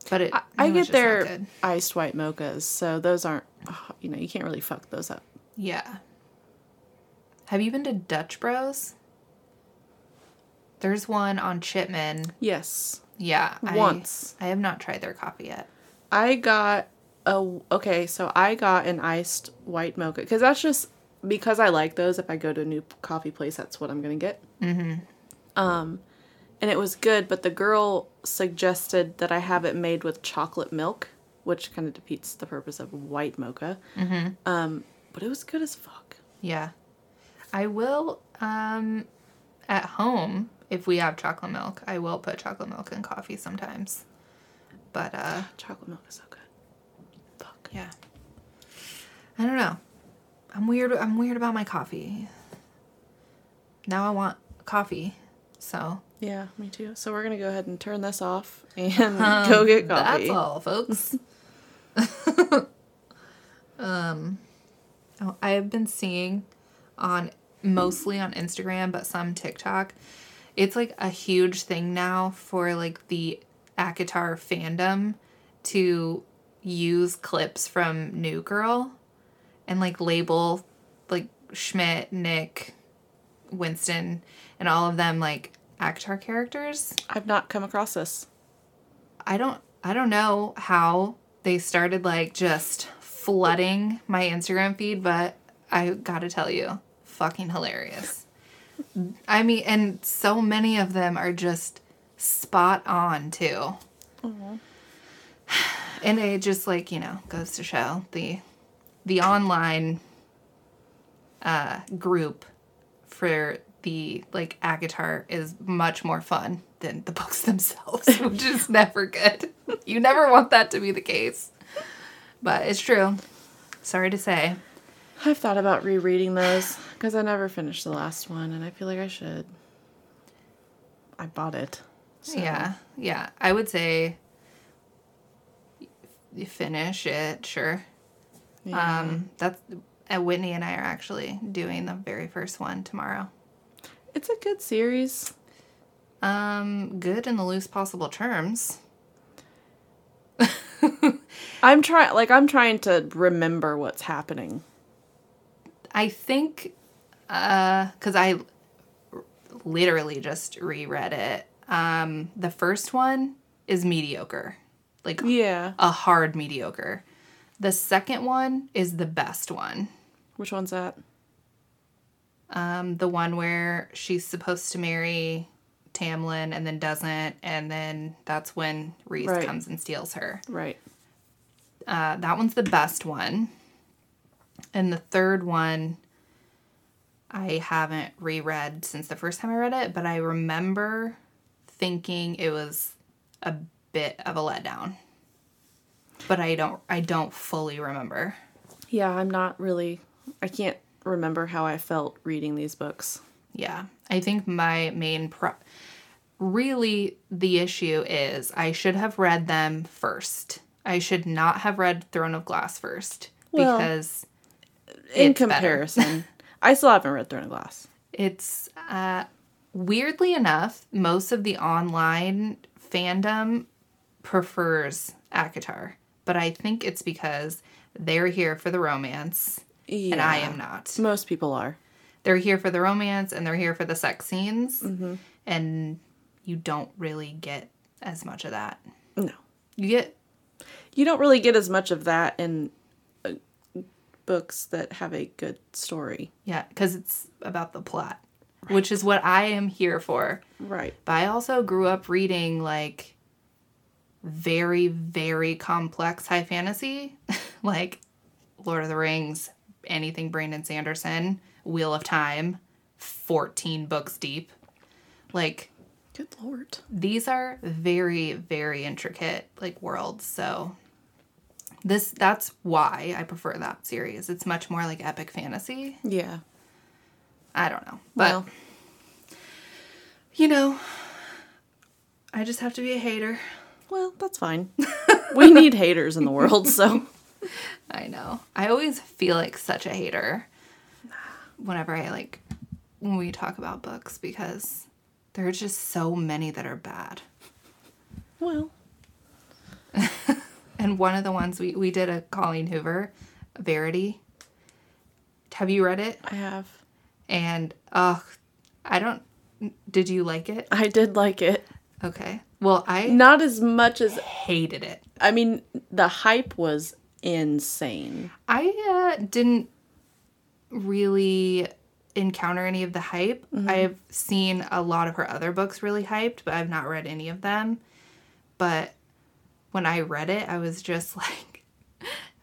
S2: But it.
S1: I, I get their iced white mochas, so those aren't, oh, you know, you can't really fuck those up.
S2: Yeah. Have you been to Dutch Bros? There's one on Chipman.
S1: Yes.
S2: Yeah. I-
S1: Once.
S2: I, have not tried their coffee yet.
S1: I got a okay, so I got an iced white mocha because that's just because I like those. If I go to a new coffee place, that's what I'm gonna get. Mm-hmm. Um, and it was good, but the girl suggested that I have it made with chocolate milk, which kind of defeats the purpose of white mocha. Mm-hmm. Um, but it was good as fuck.
S2: Yeah. I will, um, at home, if we have chocolate milk, I will put chocolate milk in coffee sometimes. But, uh,
S1: Chocolate milk is so good. Fuck.
S2: yeah. I don't know. I'm weird. I'm weird about my coffee. Now I want coffee. So
S1: Yeah, me too. So we're gonna go ahead and turn this off and go get coffee.
S2: That's all, folks. um, oh, I have been seeing on mostly on Instagram, but some TikTok. It's like a huge thing now for like the ACOTAR fandom to use clips from New Girl and like label like Schmidt, Nick, Winston, and all of them like ACOTAR characters.
S1: I've not come across this.
S2: I don't I don't know how they started like just flooding my Instagram feed, but I got to tell you, fucking hilarious. I mean, and so many of them are just spot on too. And it just like, you know, goes to show the the online uh group for the like ACOTAR is much more fun than the books themselves, which is never good. You never want that to be the case. But it's true. Sorry to say.
S1: I've thought about rereading those because I never finished the last one, and I feel like I should. I bought it. so-
S2: Yeah. Yeah. I would say you finish it, sure.
S1: Yeah.
S2: Um that's uh, Whitney and I are actually doing the very first one tomorrow.
S1: it's a good series.
S2: Um good in the loose possible terms.
S1: I'm trying, like, I'm trying to remember what's happening.
S2: I think, uh, because I literally just reread it. Um, the first one is mediocre, like
S1: Yeah.
S2: a hard mediocre. The second one is the best one.
S1: Which one's that?
S2: Um, the one where she's supposed to marry Tamlin and then doesn't, and then that's when Rhys
S1: Right.
S2: comes and steals her.
S1: Right.
S2: Uh, that one's the best one. And the third one, I haven't reread since the first time I read it, but I remember thinking it was a bit of a letdown. But I don't I don't fully remember.
S1: Yeah, I'm not really. I can't remember how I felt reading these books.
S2: Yeah. I think my main pro really the issue is I should have read them first. I should not have read Throne of Glass first
S1: Well,
S2: because
S1: In comparison, I still haven't read Throne of Glass.
S2: It's uh, weirdly enough, most of the online fandom prefers ACOTAR, but I think it's because they're here for the romance, and I am not.
S1: Most people are.
S2: They're here for the romance and they're here for the sex scenes,
S1: Mm-hmm.
S2: and you don't really get as much of that.
S1: No.
S2: You get
S1: You don't really get as much of that in books that have a good story.
S2: yeah, because it's about the plot, which is what I am here for.
S1: Right.
S2: But I also grew up reading like very, very complex high fantasy, like Lord of the Rings, anything Brandon Sanderson, Wheel of Time, 14 books deep. Like,
S1: Good lord.
S2: these are very, very intricate, like, worlds. So, This that's why I prefer that series. It's much more like epic fantasy.
S1: Yeah.
S2: I don't know. But
S1: Well,
S2: you know, I just have to be a hater.
S1: well, that's fine. we need haters in the world, so
S2: I know. I always feel like such a hater whenever I like when we talk about books because there are just so many that are bad.
S1: well,
S2: And one of the ones we, we did a Colleen Hoover, Verity. Have you read it?
S1: I have.
S2: And uh I don't did you like it?
S1: I did like it.
S2: Okay. Well, I
S1: Not as much as
S2: hated it.
S1: I mean, the hype was insane.
S2: I uh, didn't really encounter any of the hype. I've seen a lot of her other books really hyped, but I've not read any of them. But when I read it, I was just like,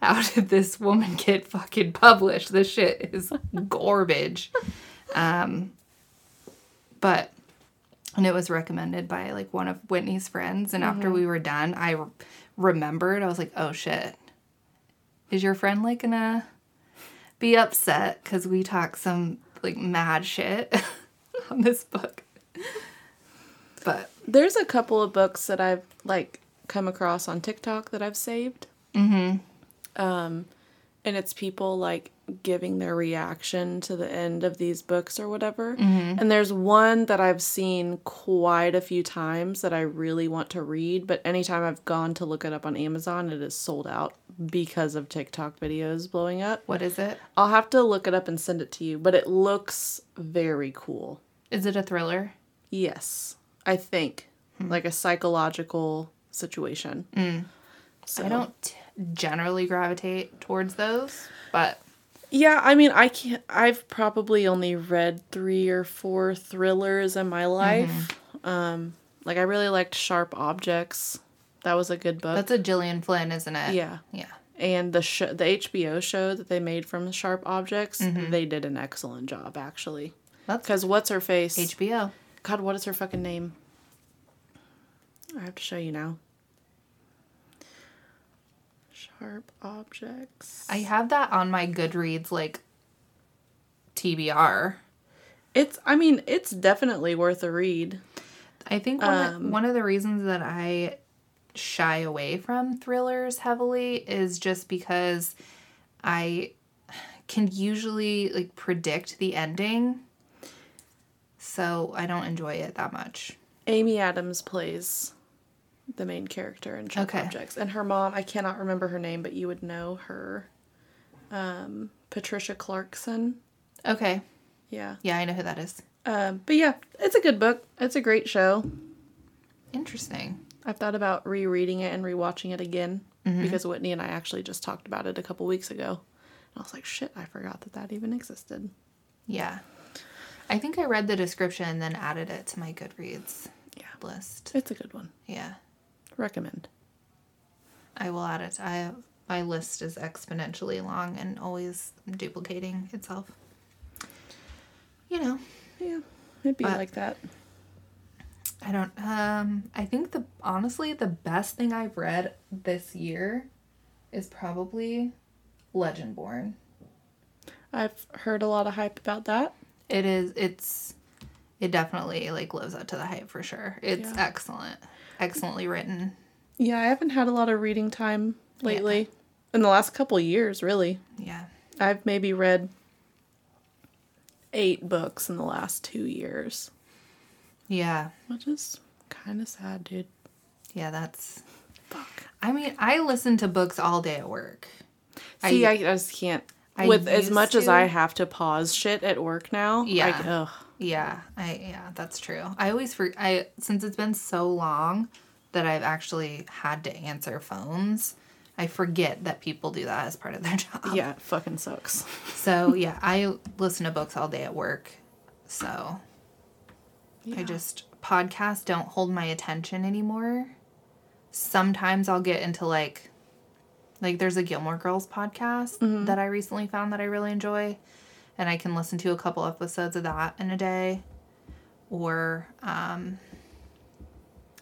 S2: how did this woman get fucking published? This shit is garbage. Um, but and it was recommended by like one of Whitney's friends. And after we were done, I re- remembered. I was like, oh shit, is your friend like gonna be upset because we talk some like mad shit on this book? But
S1: There's a couple of books that I've like come across on TikTok that I've saved. Mm-hmm. Um, and it's people like giving their reaction to the end of these books or whatever. And there's one that I've seen quite a few times that I really want to read, but anytime I've gone to look it up on Amazon, it is sold out because of TikTok videos blowing up.
S2: what is it?
S1: I'll have to look it up and send it to you, but it looks very cool.
S2: Is it a thriller?
S1: Yes, I think like a psychological situation. Mm. So
S2: I don't t- generally gravitate towards those, but
S1: Yeah, I mean, I can't. I've probably only read three or four thrillers in my mm-hmm. life. Um, like I really liked Sharp Objects. That was a good book.
S2: that's a Gillian Flynn, isn't it?
S1: yeah,
S2: Yeah.
S1: and the sh- the HBO show that they made from Sharp Objects, mm-hmm. they did an excellent job actually.
S2: That's
S1: Because what's her face?
S2: HBO.
S1: God, what is her fucking name? I have to show you now. Sharp Objects.
S2: I have that on my Goodreads like TBR.
S1: It's. I mean, it's definitely worth a read.
S2: I think one,
S1: Um,
S2: of, one of the reasons that I shy away from thrillers heavily is just because I can usually like predict the ending. So I don't enjoy it that much.
S1: Amy Adams plays the main character in Sharp
S2: Okay.
S1: Objects, and her mom. I cannot remember her name, but you would know her. Um, Patricia Clarkson.
S2: Okay.
S1: Yeah.
S2: Yeah, I know who that is.
S1: Um, but yeah, it's a good book. It's a great show.
S2: Interesting.
S1: I've thought about rereading it and rewatching it again
S2: Mm-hmm.
S1: because Whitney and I actually just talked about it a couple weeks ago. And I was like, shit, I forgot that that even existed.
S2: Yeah. I think I read the description and then added it to my Goodreads
S1: Yeah.
S2: list.
S1: It's a good one.
S2: Yeah.
S1: Recommend.
S2: I will add it. I my list is exponentially long and always duplicating itself. You know,
S1: Yeah, it'd be
S2: But-
S1: like that.
S2: I don't um I think the honestly the best thing I've read this year is probably Legendborn.
S1: I've heard a lot of hype about that.
S2: It is it's it definitely like lives up to the hype for sure. It's
S1: Yeah.
S2: excellent. Excellently written.
S1: Yeah, I haven't had a lot of reading time lately. In the last couple years, really.
S2: Yeah.
S1: I've maybe read eight books in the last two years,
S2: Yeah.
S1: which is kind of sad, dude.
S2: Yeah, that's
S1: Fuck.
S2: I mean, I listen to books all day at work.
S1: See, I, I just can't.
S2: I
S1: With as much as. I have to pause shit at work now,
S2: Yeah.
S1: I, ugh.
S2: Yeah, I yeah, that's true. I always for I since it's been so long that I've actually had to answer phones. I forget that people do that as part of their job.
S1: yeah, it fucking sucks.
S2: So yeah, I listen to books all day at work. So
S1: Yeah.
S2: I just podcasts don't hold my attention anymore. Sometimes I'll get into like like there's a Gilmore Girls podcast
S1: Mm-hmm.
S2: that I recently found that I really enjoy and I can listen to a couple episodes of that in a day or um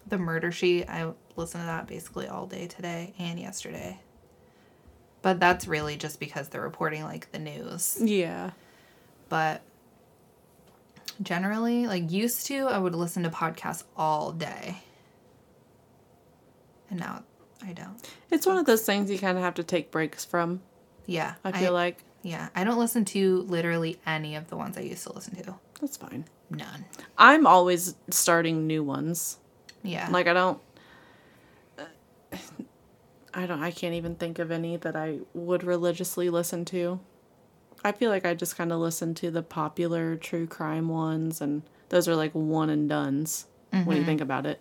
S2: The Murder Sheet. I listened to that basically all day today and yesterday. But that's really just because they're reporting like the news.
S1: Yeah.
S2: But generally, like used to, I would listen to podcasts all day. And now I don't.
S1: It's one of those things you kind of have to take breaks from.
S2: Yeah.
S1: I feel like
S2: Yeah. I don't listen to literally any of the ones I used to listen to.
S1: that's fine.
S2: None.
S1: I'm always starting new ones.
S2: Yeah.
S1: Like I don't I don't I can't even think of any that I would religiously listen to. I feel like I just kind of listen to the popular true crime ones and those are like one and dones when you mm-hmm. think about it.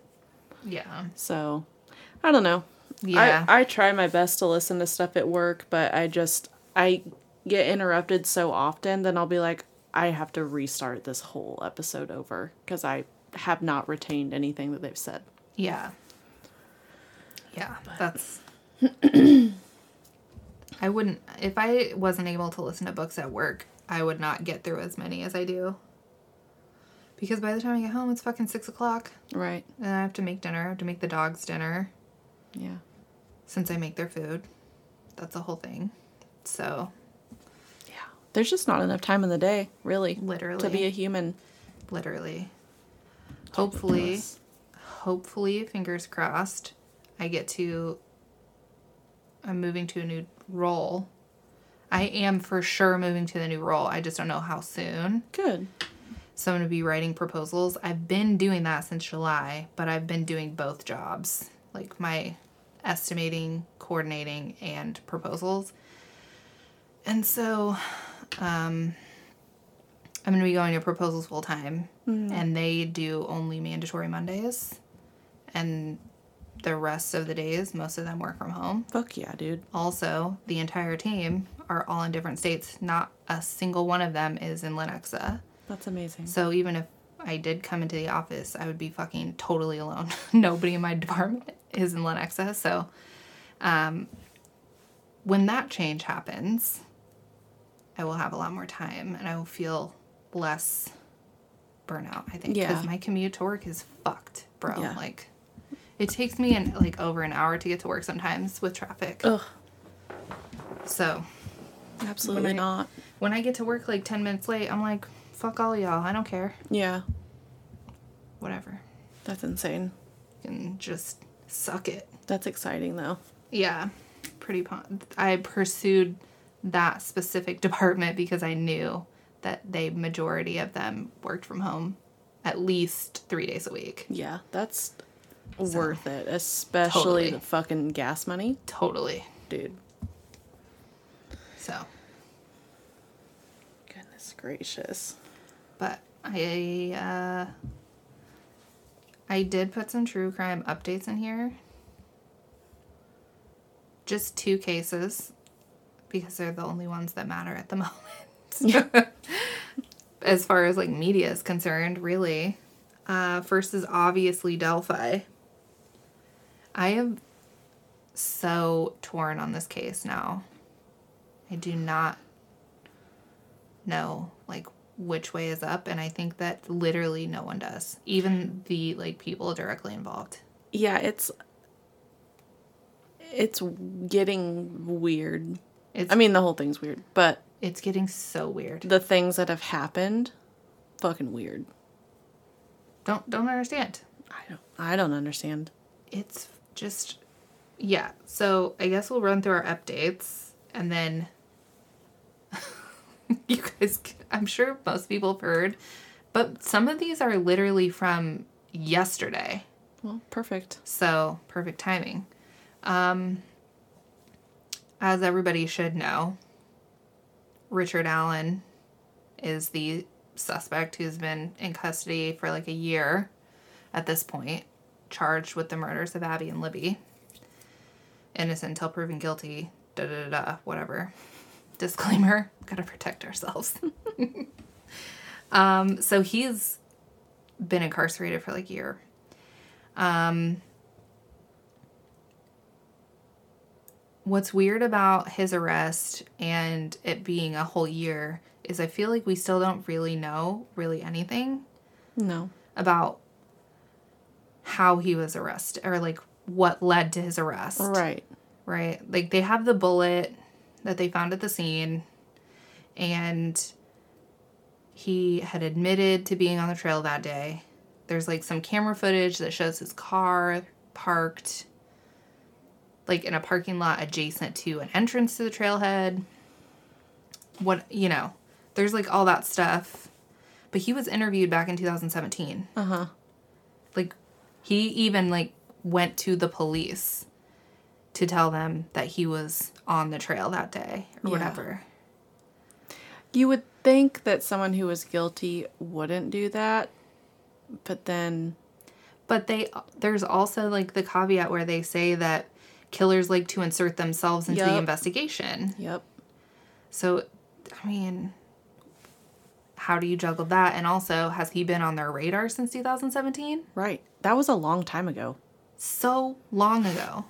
S2: yeah.
S1: So, I don't know.
S2: Yeah.
S1: I, I try my best to listen to stuff at work, but I just I get interrupted so often then I'll be like I have to restart this whole episode over because I have not retained anything that they've said.
S2: Yeah. Yeah, that's. I wouldn't if I wasn't able to listen to books at work. I would not get through as many as I do. Because by the time I get home, it's fucking six o'clock,
S1: Right.
S2: and I have to make dinner. I have to make the dogs dinner
S1: Yeah.
S2: since I make their food. That's a whole thing. So.
S1: There's just not enough time in the day, really,
S2: literally,
S1: to be a human.
S2: literally. Hopefully, hopefully, fingers crossed, I get to. I'm moving to a new role. I am for sure moving to the new role. I just don't know how soon.
S1: Good.
S2: So I'm going to be writing proposals. I've been doing that since July, but I've been doing both jobs like my estimating, coordinating, and proposals. And so um, I'm going to be going to proposals full time, and they do only mandatory Mondays. And the rest of the days, most of them work from home.
S1: Fuck yeah, dude.
S2: Also, the entire team are all in different states. Not a single one of them is in Lenexa.
S1: That's amazing.
S2: So even if I did come into the office, I would be fucking totally alone. Nobody in my department is in Lenexa. So um, when that change happens, I will have a lot more time and I will feel less burnout, I think.
S1: Yeah.
S2: Because my commute to work is fucked, bro.
S1: Yeah.
S2: Like, it takes me an, like over an hour to get to work sometimes with traffic.
S1: Ugh.
S2: So
S1: Absolutely
S2: When I-
S1: not.
S2: when I get to work like 10 minutes late, I'm like, fuck all y'all. I don't care.
S1: Yeah.
S2: Whatever.
S1: That's insane.
S2: and just suck it.
S1: That's exciting though.
S2: Yeah, pretty. Pon- I pursued that specific department because I knew that they majority of them worked from home, at least three days a week.
S1: Yeah, that's worth it, especially
S2: Totally.
S1: the fucking gas money,
S2: Totally.
S1: dude.
S2: So,
S1: Goodness gracious.
S2: but I uh, I did put some true crime updates in here. Just two cases because they're the only ones that matter at the moment. as far as like media is concerned, really. Uh, first is obviously Delphi. I am so torn on this case now. I do not know like which way is up, and I think that literally no one does, even the like people directly involved.
S1: Yeah, it's it's getting weird.
S2: It's
S1: I mean, the whole thing's weird, but
S2: it's getting so weird.
S1: the things that have happened, fucking weird.
S2: Don't don't understand.
S1: I don't I don't understand.
S2: it's just yeah so i guess we'll run through our updates and then you guys i'm sure most people have heard but some of these are literally from yesterday
S1: Well, perfect.
S2: so perfect timing um as everybody should know richard allen is the suspect who's been in custody for like a year at this point charged with the murders of abby and libby. Innocent until proven guilty da da da whatever. Disclaimer gotta protect ourselves. Um so he's been incarcerated for like a year. Um what's weird about his arrest and it being a whole year is I feel like we still don't really know really anything
S1: No.
S2: about how he was arrested or like what led to his arrest.
S1: Right.
S2: Right? Like they have the bullet that they found at the scene, and he had admitted to being on the trail that day. There's like some camera footage that shows his car parked like in a parking lot adjacent to an entrance to the trailhead. What, you know, there's like all that stuff. But he was interviewed back in 2017.
S1: Uh huh.
S2: Like he even like went to the police to tell them that he was on the trail that day or
S1: Yeah.
S2: whatever.
S1: You would think that someone who was guilty wouldn't do that, but then
S2: But they there's also like the caveat where they say that killers like to insert themselves into the investigation.
S1: yep.
S2: So, I mean, how do you juggle that? And also, has he been on their radar since 2017?
S1: Right. That was a long time ago.
S2: So long ago.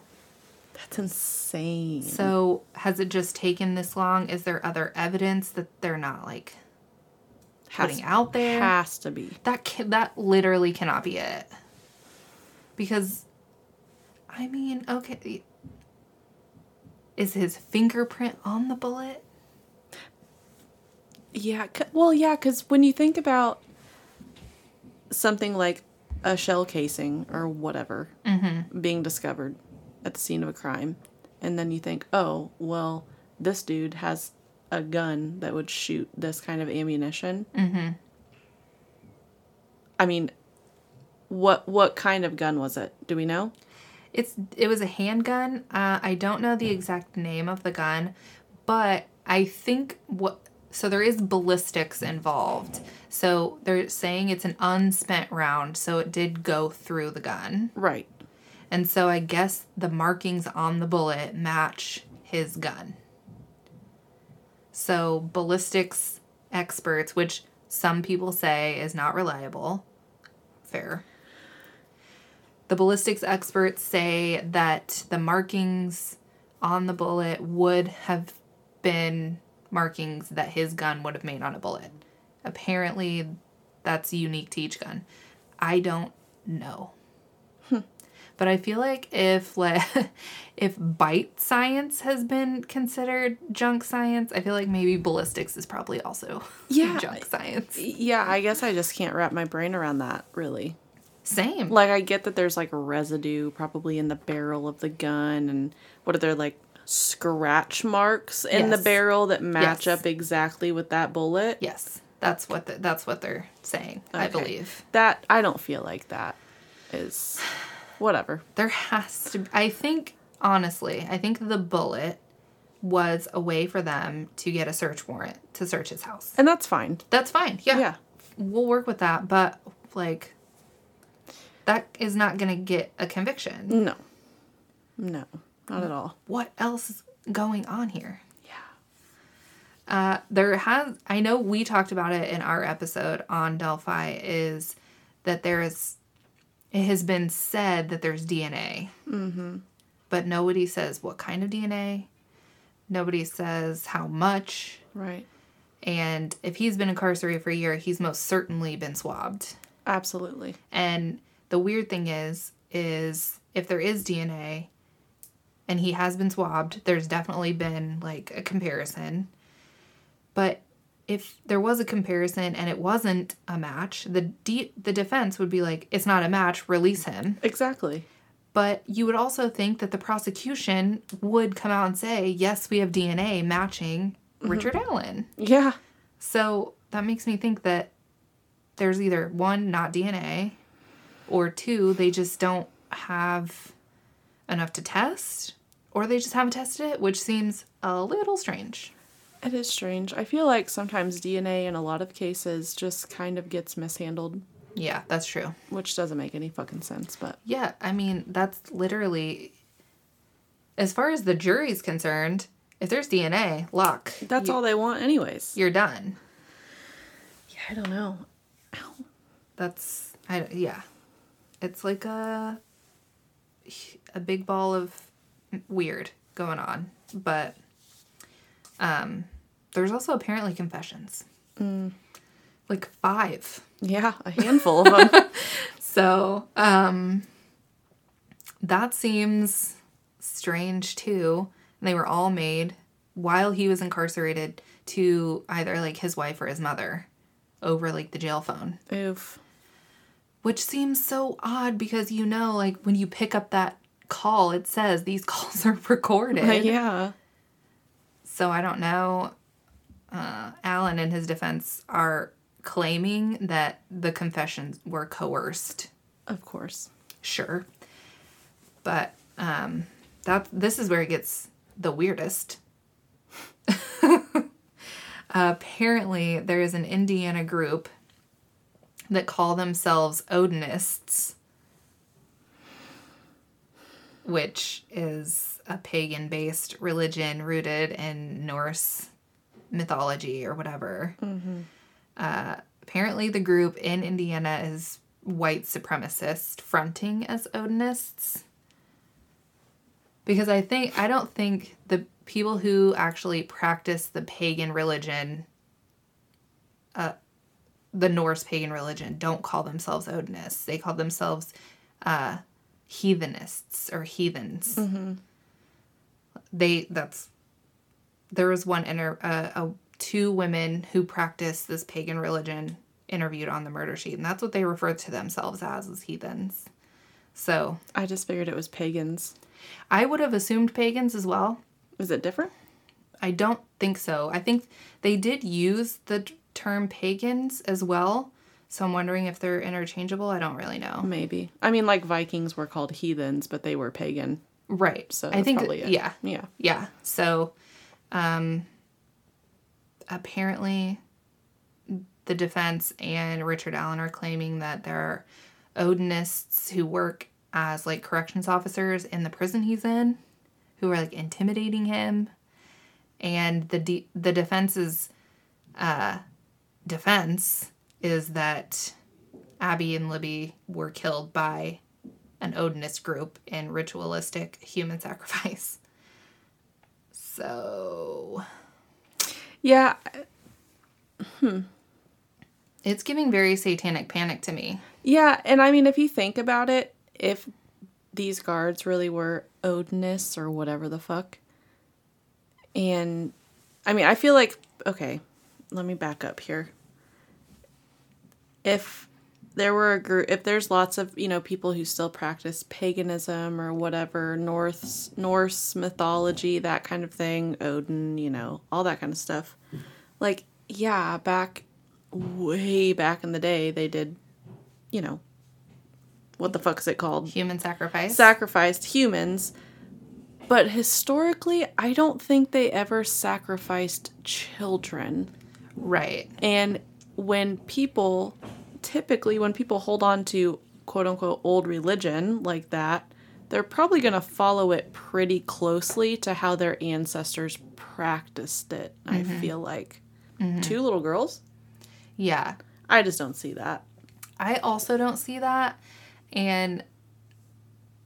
S1: That's insane.
S2: So, has it just taken this long? Is there other evidence that they're not like
S1: Has-
S2: putting out there?
S1: Has to be.
S2: That ca- that literally cannot be it. Because, I mean, okay, is his fingerprint on the bullet?
S1: Yeah. c- Well, yeah, because when you think about something like a shell casing or whatever being discovered at the scene of a crime, and then you think, oh, well, this dude has a gun that would shoot this kind of ammunition. Mm-hmm. I mean, what what kind of gun was it? Do we know?
S2: It's it was a handgun. Uh, I don't know the exact name of the gun, but I think what so there is ballistics involved. So they're saying it's an unspent round, so it did go through the gun.
S1: Right.
S2: And so I guess the markings on the bullet match his gun. So ballistics experts, which some people say is not reliable, fair. The ballistics experts say that the markings on the bullet would have been markings that his gun would have made on a bullet. Apparently, that's unique to each gun. I don't know. Hmm. But I feel like if like if bite science has been considered junk science, I feel like maybe ballistics is probably also
S1: Yeah.
S2: junk science.
S1: Yeah, I guess I just can't wrap my brain around that, really.
S2: Same.
S1: Like, I get that there's like residue probably in the barrel of the gun, and what are there like scratch marks in the barrel that match
S2: Yes.
S1: up exactly with that bullet?
S2: yes, that's what the, that's what they're saying. I believe
S1: That, I don't feel like that is whatever.
S2: there has to. I think honestly, I think the bullet was a way for them to get a search warrant to search his house.
S1: And that's fine.
S2: That's fine. Yeah.
S1: Yeah.
S2: We'll work with that, but like that is not going to get a conviction.
S1: No. No, not at all.
S2: What else is going on here?
S1: Yeah.
S2: Uh, there has I know we talked about it in our episode on Delphi is that there is it has been said that there's DNA. Mm-hmm. But nobody says what kind of DNA. Nobody says how much.
S1: Right.
S2: And if he's been incarcerated for a year, he's most certainly been swabbed.
S1: Absolutely.
S2: And the weird thing is, is if there is DNA and he has been swabbed, there's definitely been like a comparison. But if there was a comparison and it wasn't a match, the de- the defense would be like, it's not a match, release him.
S1: Exactly.
S2: But you would also think that the prosecution would come out and say, yes, we have DNA matching mm-hmm. Richard Allen.
S1: Yeah.
S2: So that makes me think that there's either one, not DNA, or two, they just don't have enough to test, or they just haven't tested it, which seems a little strange.
S1: It is strange. I feel like sometimes DNA in a lot of cases just kind of gets mishandled,
S2: Yeah, that's true.
S1: which doesn't make any fucking sense, but
S2: Yeah, I mean, that's literally, as far as the jury's concerned, if there's DNA, lock.
S1: that's all they want anyways.
S2: You're done.
S1: Yeah, I don't know.
S2: That's, I, yeah. It's like a, a big ball of weird going on. But um, there's also apparently confessions. Like five.
S1: Yeah, a handful of them.
S2: So um, that seems strange too. And they were all made while he was incarcerated to either like his wife or his mother over like the jail phone.
S1: Oof.
S2: Which seems so odd because you know, like when you pick up that call, it says these calls are recorded.
S1: yeah.
S2: So I don't know. Uh, Allen, in his defense, are claiming that the confessions were coerced.
S1: Of course.
S2: Sure, but um, that this is where it gets the weirdest. apparently, there is an Indiana group that call themselves Odinists, which is a pagan based religion rooted in Norse mythology or whatever. Uh, apparently, the group in Indiana is white supremacist, fronting as Odinists. Because I think, I don't think the people who actually practice the pagan religion, uh, the Norse pagan religion, don't call themselves Odinists. They call themselves uh, heathenists or heathens. They, that's, there was one inter, uh, uh, two women who practice this pagan religion interviewed on the murder sheet, and that's what they refer to themselves as, as heathens. So
S1: I just figured it was pagans.
S2: I would have assumed pagans as well.
S1: Is it different?
S2: I don't think so. I think they did use the term pagans as well. So I'm wondering if they're interchangeable. I don't really know.
S1: Maybe. I mean, like Vikings were called heathens, but they were pagan.
S2: Right.
S1: So
S2: I think
S1: probably it.
S2: yeah.
S1: Yeah.
S2: Yeah. So um apparently the defense and Richard Allen are claiming that there are Odinists who work as like corrections officers in the prison he's in who are like intimidating him and the de- the defense's uh defense is that Abby and Libby were killed by an Odinist group in ritualistic human sacrifice. So
S1: Yeah. Hmm.
S2: it's giving very satanic panic to me.
S1: Yeah. And I mean, if you think about it, if these guards really were Odinists or whatever the fuck, and I mean, I feel like, okay, let me back up here. If there were a group, if there's lots of, you know, people who still practice paganism or whatever, Norse, Norse mythology, that kind of thing, Odin, you know, all that kind of stuff. Like, yeah, back, way back in the day, they did, you know, what the fuck is it called?
S2: Human sacrifice.
S1: sacrificed humans. But historically, I don't think they ever sacrificed children.
S2: right.
S1: And when people, typically, when people hold on to quote unquote old religion like that, they're probably going to follow it pretty closely to how their ancestors practiced it, I feel like. Two little girls?
S2: Yeah.
S1: I just don't see that.
S2: I also don't see that. And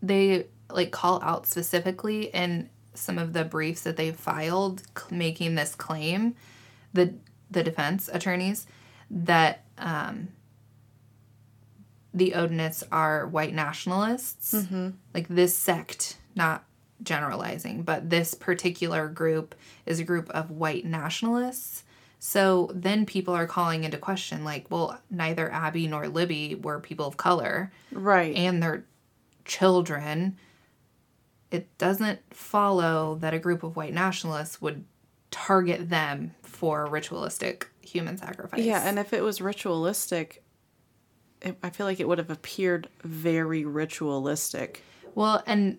S2: they like call out specifically in some of the briefs that they filed c- making this claim, the the defense attorneys, that um, the Odinists are white nationalists. Mm-hmm. Like this sect, not generalizing, but this particular group is a group of white nationalists. So then people are calling into question, like, well, neither Abby nor Libby were people of color
S1: Right.
S2: and their children. It doesn't follow that a group of white nationalists would target them for ritualistic human sacrifice.
S1: Yeah, and if it was ritualistic, it, I feel like it would have appeared very ritualistic.
S2: Well, and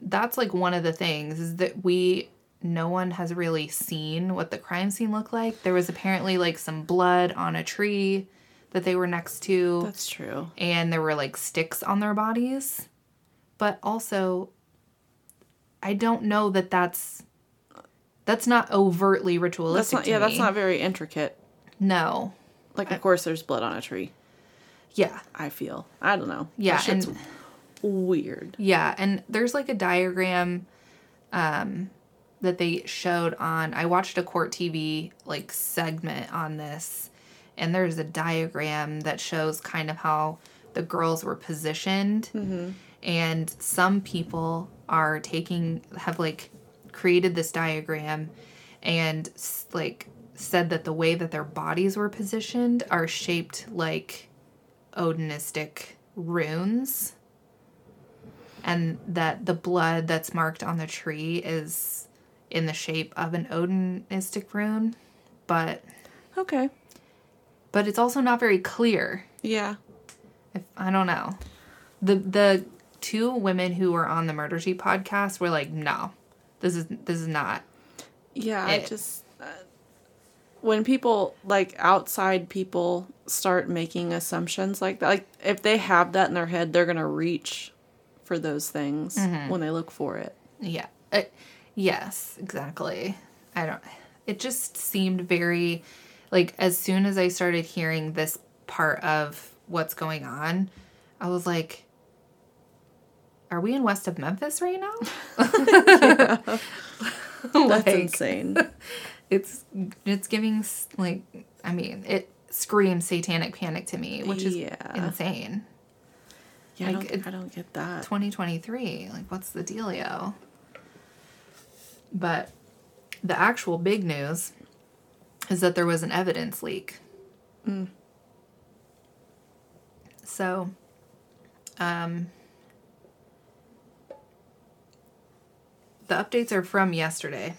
S2: that's like one of the things is that we no one has really seen what the crime scene looked like. There was apparently like some blood on a tree that they were next to
S1: That's true.
S2: and there were like sticks on their bodies. But also I don't know that that's that's not overtly ritualistic
S1: That's not. Yeah, that's not very intricate.
S2: No.
S1: Like, of course, there's blood on a tree.
S2: Yeah.
S1: I feel. I don't know.
S2: Yeah, and-
S1: weird.
S2: Yeah, and there's like a diagram um that they showed on I watched a court TV like segment on this and there's a diagram that shows kind of how the girls were positioned and some people are taking have like created this diagram and like said that the way that their bodies were positioned are shaped like Odinistic runes and that the blood that's marked on the tree is in the shape of an Odinistic rune, but
S1: Okay.
S2: but it's also not very clear.
S1: Yeah.
S2: If I don't know. The the two women who were on the Murder Sheet podcast were like, "No. This is this is not."
S1: Yeah, I
S2: It-
S1: just uh, when people like outside people start making assumptions like that, like if they have that in their head, they're gonna reach for those things when they look for it.
S2: Yeah. Uh, yes, exactly. I don't it just seemed very like as soon as I started hearing this part of what's going on, I was like are we in west of Memphis right now?
S1: That's
S2: Like,
S1: insane.
S2: It's it's giving like I mean, it screams satanic panic to me, which is
S1: Yeah.
S2: insane.
S1: Yeah, I
S2: Like,
S1: don't,
S2: it-
S1: I don't get that.
S2: 2023. Like, what's the dealio? But the actual big news is that there was an evidence leak. So, um, the updates are from yesterday,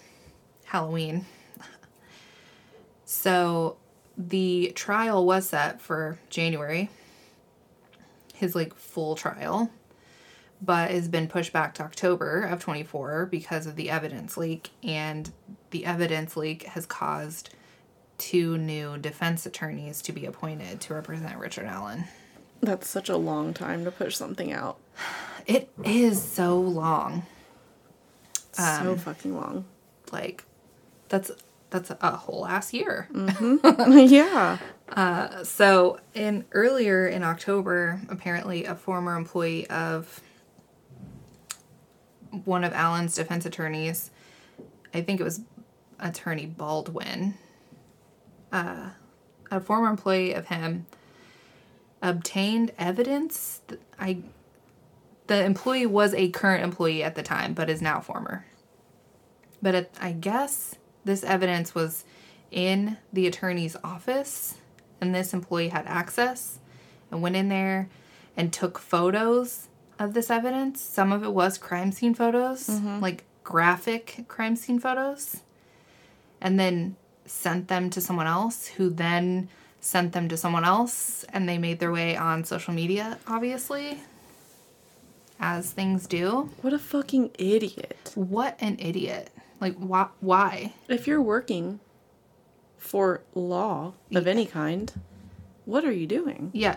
S2: Halloween. So, the trial was set for January, his like full trial but has been pushed back to October of 24 because of the evidence leak. And the evidence leak has caused two new defense attorneys to be appointed to represent Richard Allen.
S1: That's such a long time to push something out.
S2: It is so long.
S1: so um, fucking long.
S2: Like, that's that's a whole ass year.
S1: yeah.
S2: So, in earlier in October, apparently a former employee of one of Allen's defense attorneys, I think it was attorney Baldwin, uh, a former employee of him obtained evidence. I the employee was a current employee at the time, but is now former. But it, I guess this evidence was in the attorney's office, and this employee had access and went in there and took photos of this evidence. Some of it was crime scene photos, mm-hmm. like graphic crime scene photos, and then sent them to someone else who then sent them to someone else, and they made their way on social media, obviously, as things do.
S1: What a fucking idiot.
S2: What an idiot. Like, why? Why?
S1: If you're working for law of any kind, what are you doing?
S2: Yeah,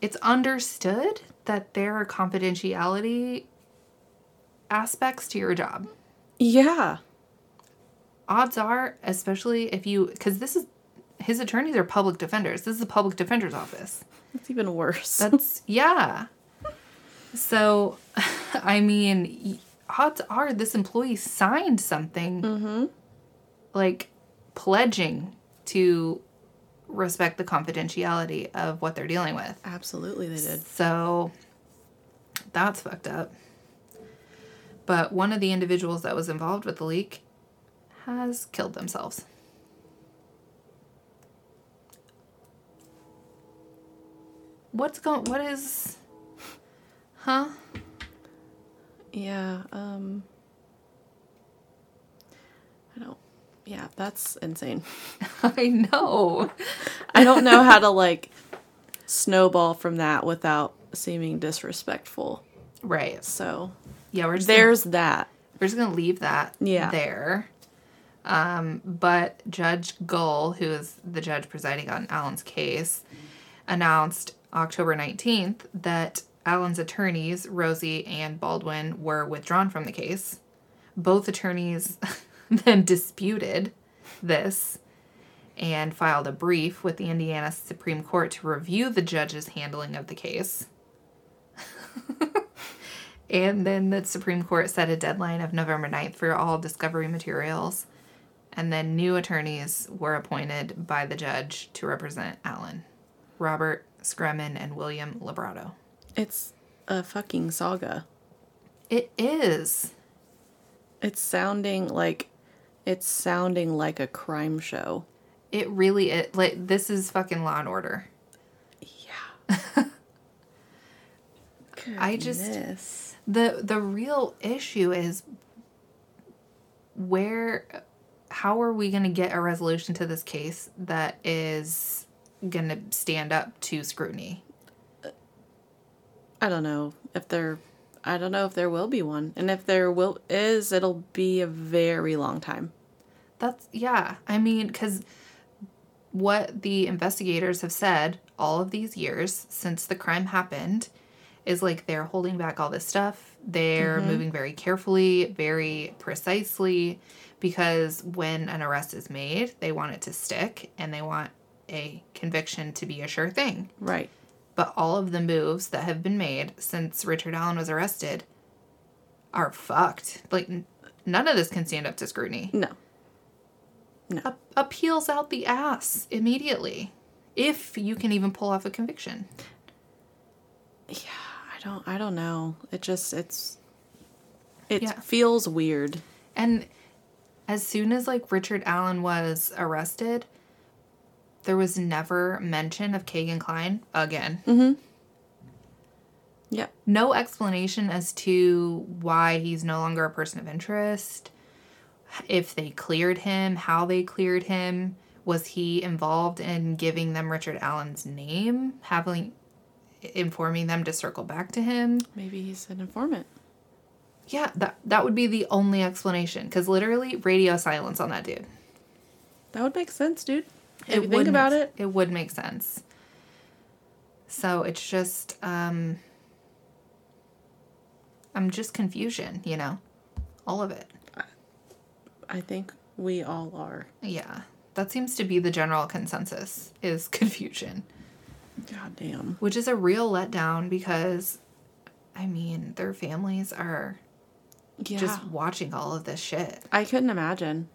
S2: it's understood that there are confidentiality aspects to your job.
S1: Yeah.
S2: Odds are, especially if you, because this is, his attorneys are public defenders. This is a public defender's office.
S1: It's even worse.
S2: That's, yeah. So, I mean, odds are this employee signed something mm-hmm. like pledging to respect the confidentiality of what they're dealing with.
S1: Absolutely, they did.
S2: So that's fucked up. But one of the individuals that was involved with the leak has killed themselves. What's going what is Huh?
S1: Yeah. Um. I don't. Yeah, that's insane.
S2: I know.
S1: I don't know how to like snowball from that without seeming disrespectful.
S2: Right.
S1: So
S2: Yeah, we're just gonna-
S1: there's that.
S2: We're just gonna leave that
S1: Yeah.
S2: there. Um, but Judge Gull, who is the judge presiding on Allen's case, announced October 19th that Allen's attorneys, Rozzi and Baldwin, were withdrawn from the case. Both attorneys then disputed this and filed a brief with the Indiana Supreme Court to review the judge's handling of the case. And then the Supreme Court set a deadline of November 9th for all discovery materials. And then new attorneys were appointed by the judge to represent Allen Robert Scremin and William Lebrato.
S1: It's a fucking saga.
S2: It is.
S1: It's sounding like It's sounding like a crime show.
S2: It really it like this is fucking Law and Order.
S1: Yeah.
S2: I just- the the real issue is where how are we going to get a resolution to this case that is going to stand up to scrutiny
S1: I don't know if there I don't know if there will be one. And if there will is, it'll be a very long time.
S2: that's yeah i mean cuz what the investigators have said all of these years since the crime happened is like they're holding back all this stuff. They're mm-hmm. moving very carefully, very precisely, because when an arrest is made, they want it to stick and they want a conviction to be a sure thing.
S1: Right.
S2: But all of the moves that have been made since Richard Allen was arrested are fucked. Like, n- none of this can stand up to scrutiny.
S1: No.
S2: Ap- appeals out the ass immediately, if you can even pull off a conviction.
S1: Yeah, I don't I don't know. It just it's it
S2: Yeah.
S1: feels weird.
S2: And as soon as like Richard Allen was arrested, there was never mention of Kegan Kline again. Mm-hmm.
S1: Yep.
S2: No explanation as to why he's no longer a person of interest, if they cleared him, how they cleared him. Was he involved in giving them Richard Allen's name, having informing them to circle back to him?
S1: Maybe he's an informant.
S2: Yeah, that that would be the only explanation because literally radio silence on that dude.
S1: That would make sense, dude. If
S2: It
S1: think about it.
S2: it would make sense. So it's just, um, I'm just confusion, you know, all of it.
S1: I think we all are.
S2: Yeah, that seems to be the general consensus is confusion,
S1: God damn.
S2: which is a real letdown because, I mean, their families are
S1: Yeah.
S2: just watching all of this shit.
S1: I couldn't imagine.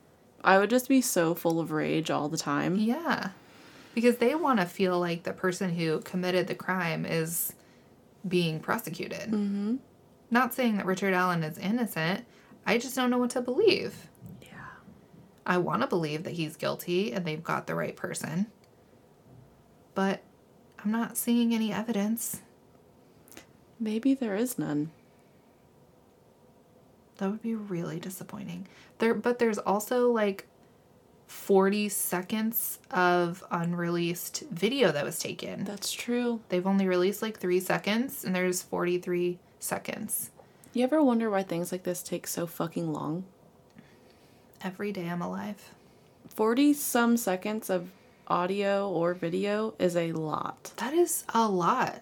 S1: I would just be so full of rage all the time.
S2: Yeah. Because they want to feel like the person who committed the crime is being prosecuted. Mm-hmm. Not saying that Richard Allen is innocent. I just don't know what to believe.
S1: Yeah.
S2: I want to believe that he's guilty and they've got the right person. But I'm not seeing any evidence.
S1: Maybe there is none.
S2: That would be really disappointing. There but there's also like 40 seconds of unreleased video that was taken.
S1: That's true.
S2: They've only released like three seconds, and there's 43 seconds.
S1: You ever wonder why things like this take so fucking long?
S2: Every day I'm alive.
S1: 40 some seconds of audio or video is a lot.
S2: That is a lot.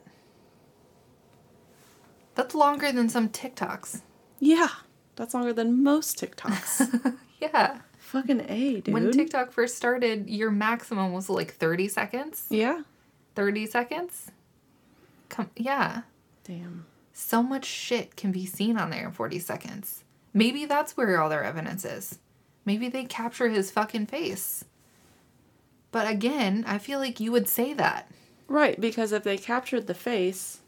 S2: That's longer than some TikToks.
S1: Yeah. That's longer than most TikToks.
S2: Yeah.
S1: fucking A, dude.
S2: When TikTok first started, your maximum was like 30 seconds.
S1: yeah.
S2: 30 seconds? Come, yeah.
S1: Damn.
S2: So much shit can be seen on there in 40 seconds. Maybe that's where all their evidence is. Maybe they capture his fucking face. But again, I feel like you would say that.
S1: Right, because if they captured the face,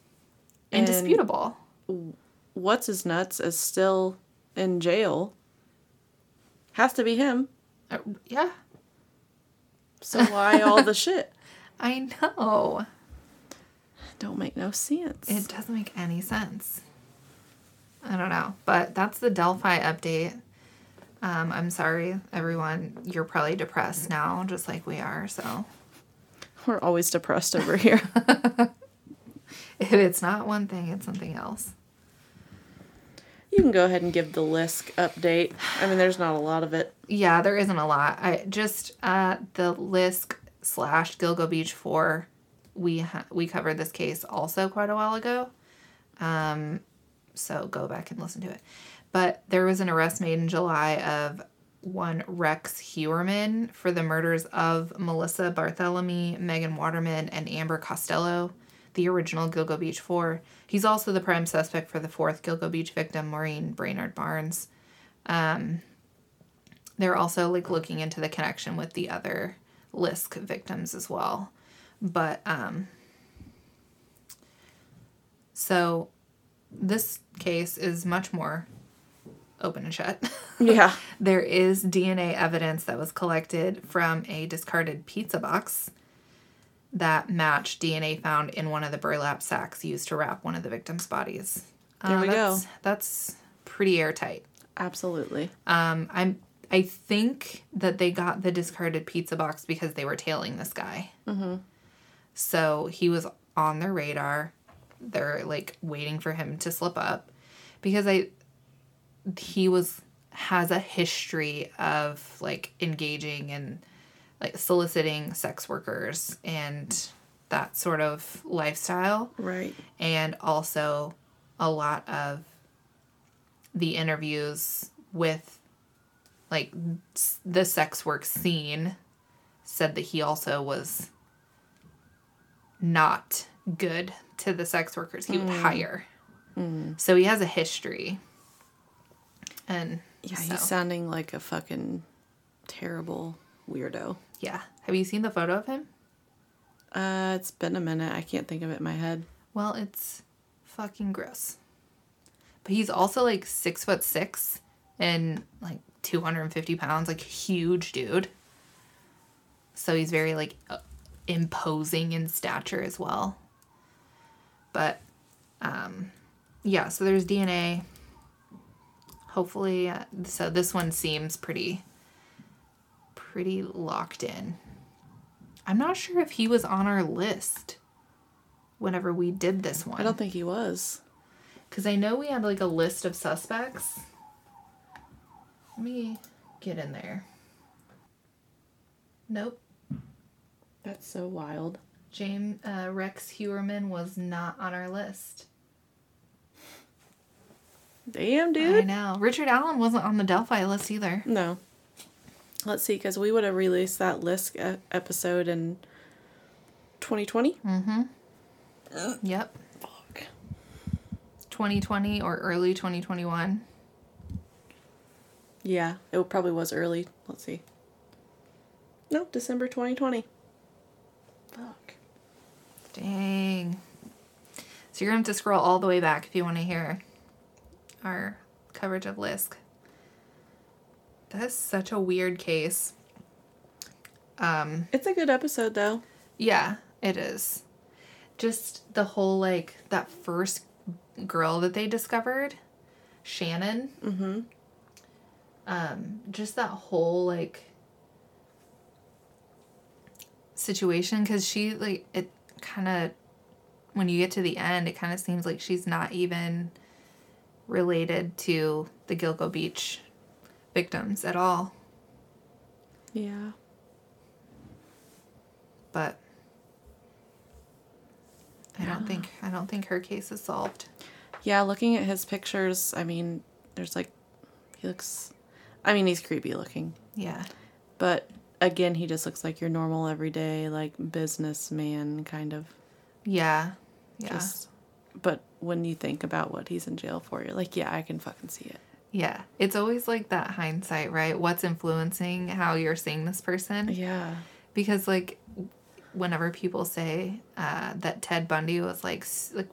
S2: Indisputable.
S1: what's his nuts is still in jail, has to be him.
S2: Uh, yeah,
S1: So why all the shit?
S2: I know.
S1: Don't make no sense.
S2: It doesn't make any sense. I don't know. But that's the Delphi update. Um, I'm sorry, everyone. You're probably depressed now, just like we are. So
S1: We're always depressed over here.
S2: if it's not one thing, it's something else.
S1: You can go ahead and give the Lisk update. I mean, there's not a lot of it.
S2: Yeah, there isn't a lot. I just uh, the Lisk slash Gilgo Beach four. We ha- we covered this case also quite a while ago, um, so go back and listen to it. But there was an arrest made in July of one Rex Heuermann for the murders of Melissa Barthelemy, Megan Waterman, and Amber Costello, the original Gilgo Beach four. He's also the prime suspect for the fourth Gilgo Beach victim, Maureen Brainard Barnes they're also like looking into the connection with the other Lisk victims as well. But um so this case is much more open and shut.
S1: Yeah.
S2: there is DNA evidence that was collected from a discarded pizza box that matched DNA found in one of the burlap sacks used to wrap one of the victims' bodies.
S1: There we go.
S2: that's, That's pretty airtight.
S1: Absolutely.
S2: Um, I'm. I think that they got the discarded pizza box because they were tailing this guy. Mm-hmm. So he was on their radar. They're like waiting for him to slip up, because I. He was has a history of like engaging and like soliciting sex workers and that sort of lifestyle.
S1: Right.
S2: and also a lot of the interviews with like the sex work scene said that he also was not good to the sex workers. He would hmm. hire. Hmm. So he has a history. And
S1: Yeah,
S2: so,
S1: he's sounding like a fucking terrible weirdo.
S2: Yeah have you seen the photo of him
S1: Uh, it's been a minute. I can't think of it in my head.
S2: Well, it's fucking gross. But he's also like six foot six and like 250 pounds, like huge dude. So he's very like uh, imposing in stature as well. But um, yeah, so there's DNA. Hopefully, uh, so this one seems pretty, pretty locked in. I'm not sure if he was on our list whenever we did this one.
S1: I don't think he was.
S2: Because I know we had like a list of suspects. Let me get in there. Nope.
S1: That's so wild.
S2: James uh, Rex Heuermann was not on our list.
S1: Damn, dude.
S2: I know. Richard Allen wasn't on the Delphi list either.
S1: No. Let's see, because we would have released that list e- episode in 2020. Mm-hmm.
S2: Yep.
S1: Fuck.
S2: 2020 or early 2021.
S1: Yeah, it probably was early. Let's see. No, December 2020. Fuck.
S2: Dang. So you're going to have to scroll all the way back if you want to hear our coverage of Lisk. That's such a weird case. Um,
S1: It's a good episode, though.
S2: yeah, it is. Just the whole like that first girl that they discovered, Shannan. Mm-hmm. Um, just that whole like situation because she like it kind of when you get to the end, it kind of seems like she's not even related to the Gilgo Beach victims at all.
S1: Yeah.
S2: But I don't think I don't think her case is solved.
S1: Yeah, looking at his pictures, I mean, there's like, he looks, I mean, he's creepy looking.
S2: Yeah.
S1: But again, he just looks like your normal, everyday, like, businessman kind of.
S2: Yeah. Yeah.
S1: Just, but when you think about what he's in jail for, you're like, yeah, I can fucking see it.
S2: Yeah. It's always like that hindsight, right? What's influencing how you're seeing this person?
S1: Yeah.
S2: Because like whenever people say uh, that Ted Bundy was like like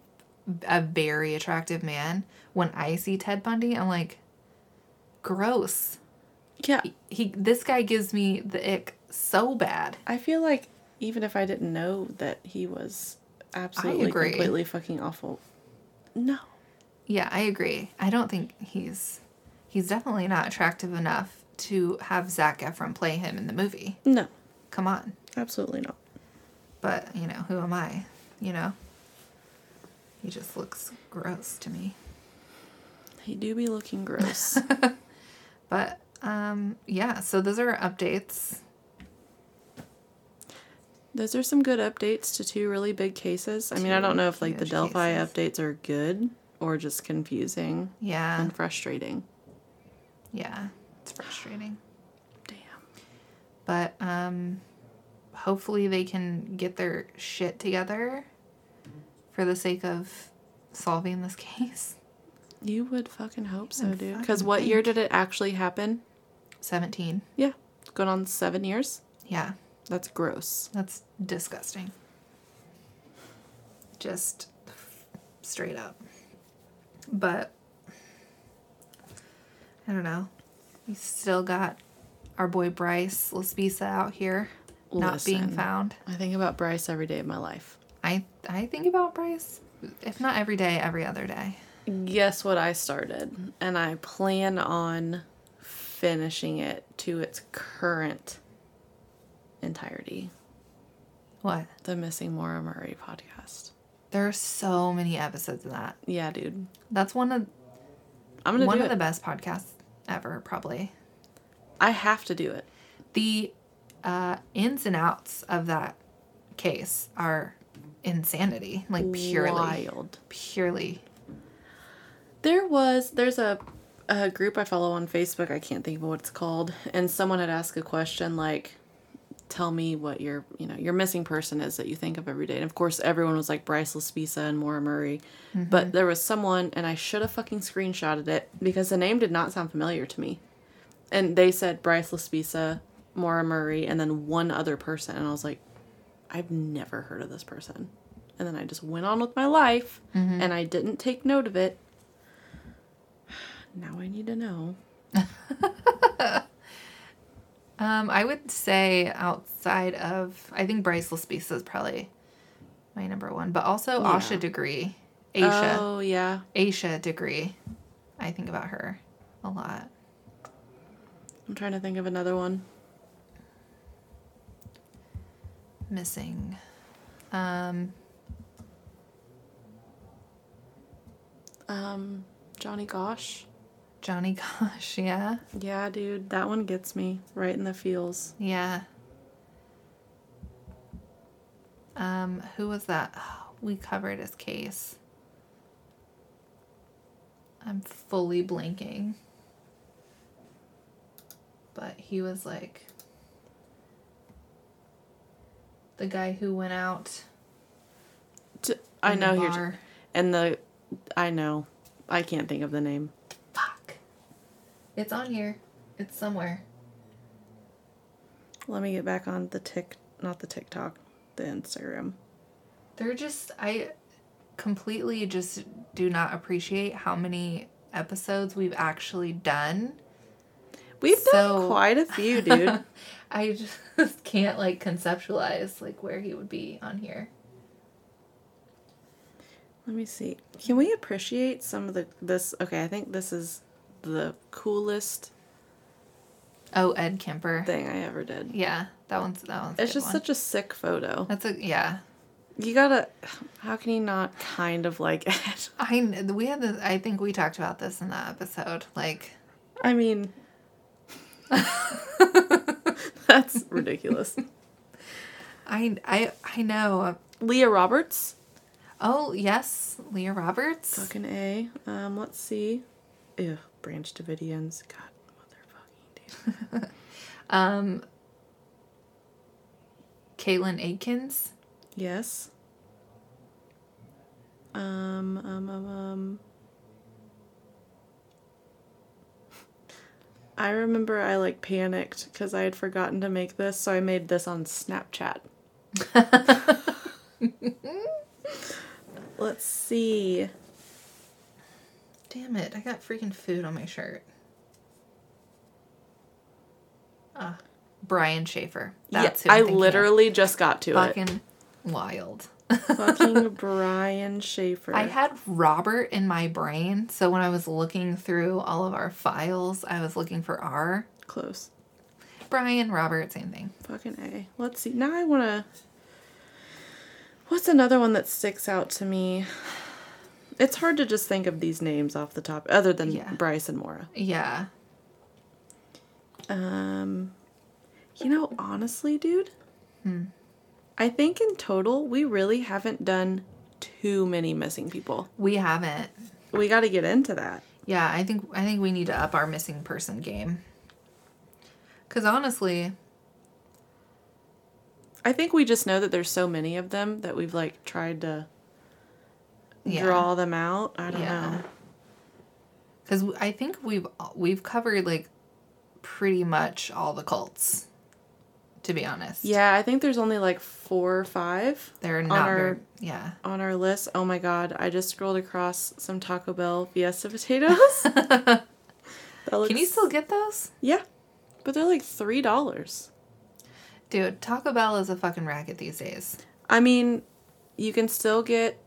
S2: a very attractive man, when I see Ted Bundy, I'm like gross.
S1: Yeah.
S2: He this guy gives me the ick so bad.
S1: I feel like even if I didn't know that he was absolutely completely fucking awful, no.
S2: Yeah, I agree. I don't think he's he's definitely not attractive enough to have Zac Efron play him in the movie.
S1: No.
S2: Come on.
S1: Absolutely not.
S2: But, you know, who am I? You know? He just looks gross to me.
S1: He do be looking gross.
S2: But um yeah, so those are our updates.
S1: Those are some good updates to two really big cases. I mean, I don't know if like the Delphi
S2: cases.
S1: updates are good or just confusing
S2: Yeah.
S1: and frustrating.
S2: Yeah. It's frustrating.
S1: Damn.
S2: But um hopefully they can get their shit together for the sake of solving this case.
S1: You would fucking hope so, dude. Because what year did it actually happen?
S2: 17.
S1: Yeah. Going on seven years?
S2: Yeah.
S1: That's gross.
S2: That's disgusting. Just straight up. But I don't know. We still got our boy Bryce Laspisa out here, not being found.
S1: I think about Bryce every day of my life.
S2: I I think about Bryce, if not every day, every other day.
S1: Guess what I started? And I plan on finishing it to its current entirety.
S2: What?
S1: The Missing Maura Murray podcast.
S2: There are so many episodes of that.
S1: Yeah, dude.
S2: That's one of
S1: I'm gonna
S2: one
S1: do
S2: of
S1: it.
S2: the best podcasts ever, probably.
S1: I have to do it.
S2: The uh, ins and outs of that case are insanity, like purely,
S1: Wild.
S2: purely.
S1: There was there's a a group I follow on Facebook. I can't think of what it's called, and someone had asked a question like, "Tell me what your you know your missing person is that you think of every day." And of course, everyone was like Bryce Laspisa and Maura Murray, mm-hmm. but there was someone, and I should have fucking screenshotted it because the name did not sound familiar to me, and they said Bryce Laspisa, Maura Murray, and then one other person, and I was like, I've never heard of this person. And then I just went on with my life mm-hmm. and I didn't take note of it. Now I need to know.
S2: Um, I would say outside of, I think Bryce Laspisa is probably my number one, but also
S1: Yeah.
S2: Asha Degree, Aisha,
S1: Oh, yeah.
S2: Aisha Degree. I think about her a lot.
S1: I'm trying to think of another one.
S2: Missing. Um,
S1: Um, Johnny Gosch.
S2: Johnny Gosch, yeah,
S1: Yeah, dude, that one gets me right in the feels.
S2: yeah. Um, who was that? we covered his case. I'm fully blanking. But he was like the guy who went out.
S1: T- I know you're. And the. I know. I can't think of the name.
S2: It's on here. It's somewhere.
S1: Let me get back on the tick. Not the TikTok, the Instagram.
S2: They're just I completely just do not appreciate how many episodes we've actually done.
S1: We've
S2: So-
S1: done quite a few, dude.
S2: I just can't like conceptualize like where he would be on here.
S1: Let me see. Can we appreciate some of the this? Okay, I think this is the coolest
S2: Oh, Ed Kemper.
S1: thing I ever did.
S2: Yeah, that one's that one's.
S1: It's just
S2: one.
S1: such a sick photo.
S2: That's a yeah.
S1: You gotta. How can you not kind of like it?
S2: I we had the I think we talked about this in that episode. Like
S1: I mean, that's ridiculous.
S2: I I I know.
S1: Leah Roberts.
S2: Oh yes, Leah Roberts.
S1: Fucking A. Um, let's see. Ew, Branch Davidians. God, motherfucking dude.
S2: Um, Caitlin Aikens.
S1: Yes. Um, um, um, um. I remember I like panicked because I had forgotten to make this, so I made this on Snapchat. Let's see.
S2: Damn it! I got freaking food on my shirt. Ah, Brian Shaffer. That's
S1: yeah,
S2: who I'm
S1: I
S2: thinking of.
S1: literally just got to it.
S2: fucking wild.
S1: Fucking Brian Shaffer.
S2: I had Robert in my brain, so when I was looking through all of our files, I was looking for R.
S1: close.
S2: Brian, Robert, same thing.
S1: Fucking A. Let's see. Now I want to. What's another one that sticks out to me? It's hard to just think of these names off the top, other than
S2: Yeah.
S1: Bryce and Maura.
S2: Yeah.
S1: Um, you know, honestly, dude, I think in total we really haven't done too many missing people.
S2: We haven't.
S1: We got to get into that.
S2: Yeah, I think I think we need to up our missing person game. Cause honestly,
S1: I think we just know that there's so many of them that we've like tried to
S2: Yeah.
S1: draw them out. I don't
S2: Yeah.
S1: know.
S2: because I think we've we've covered like pretty much all the cults. To be honest,
S1: Yeah, I think there's only like four or five.
S2: they're
S1: on
S2: not
S1: our-
S2: very. Yeah,
S1: on our list. Oh my god, I just scrolled across some Taco Bell Fiesta potatoes. Looks,
S2: Can you still get those?
S1: Yeah, but they're like three dollars.
S2: Dude, Taco Bell is a fucking racket these days.
S1: I mean, you can still get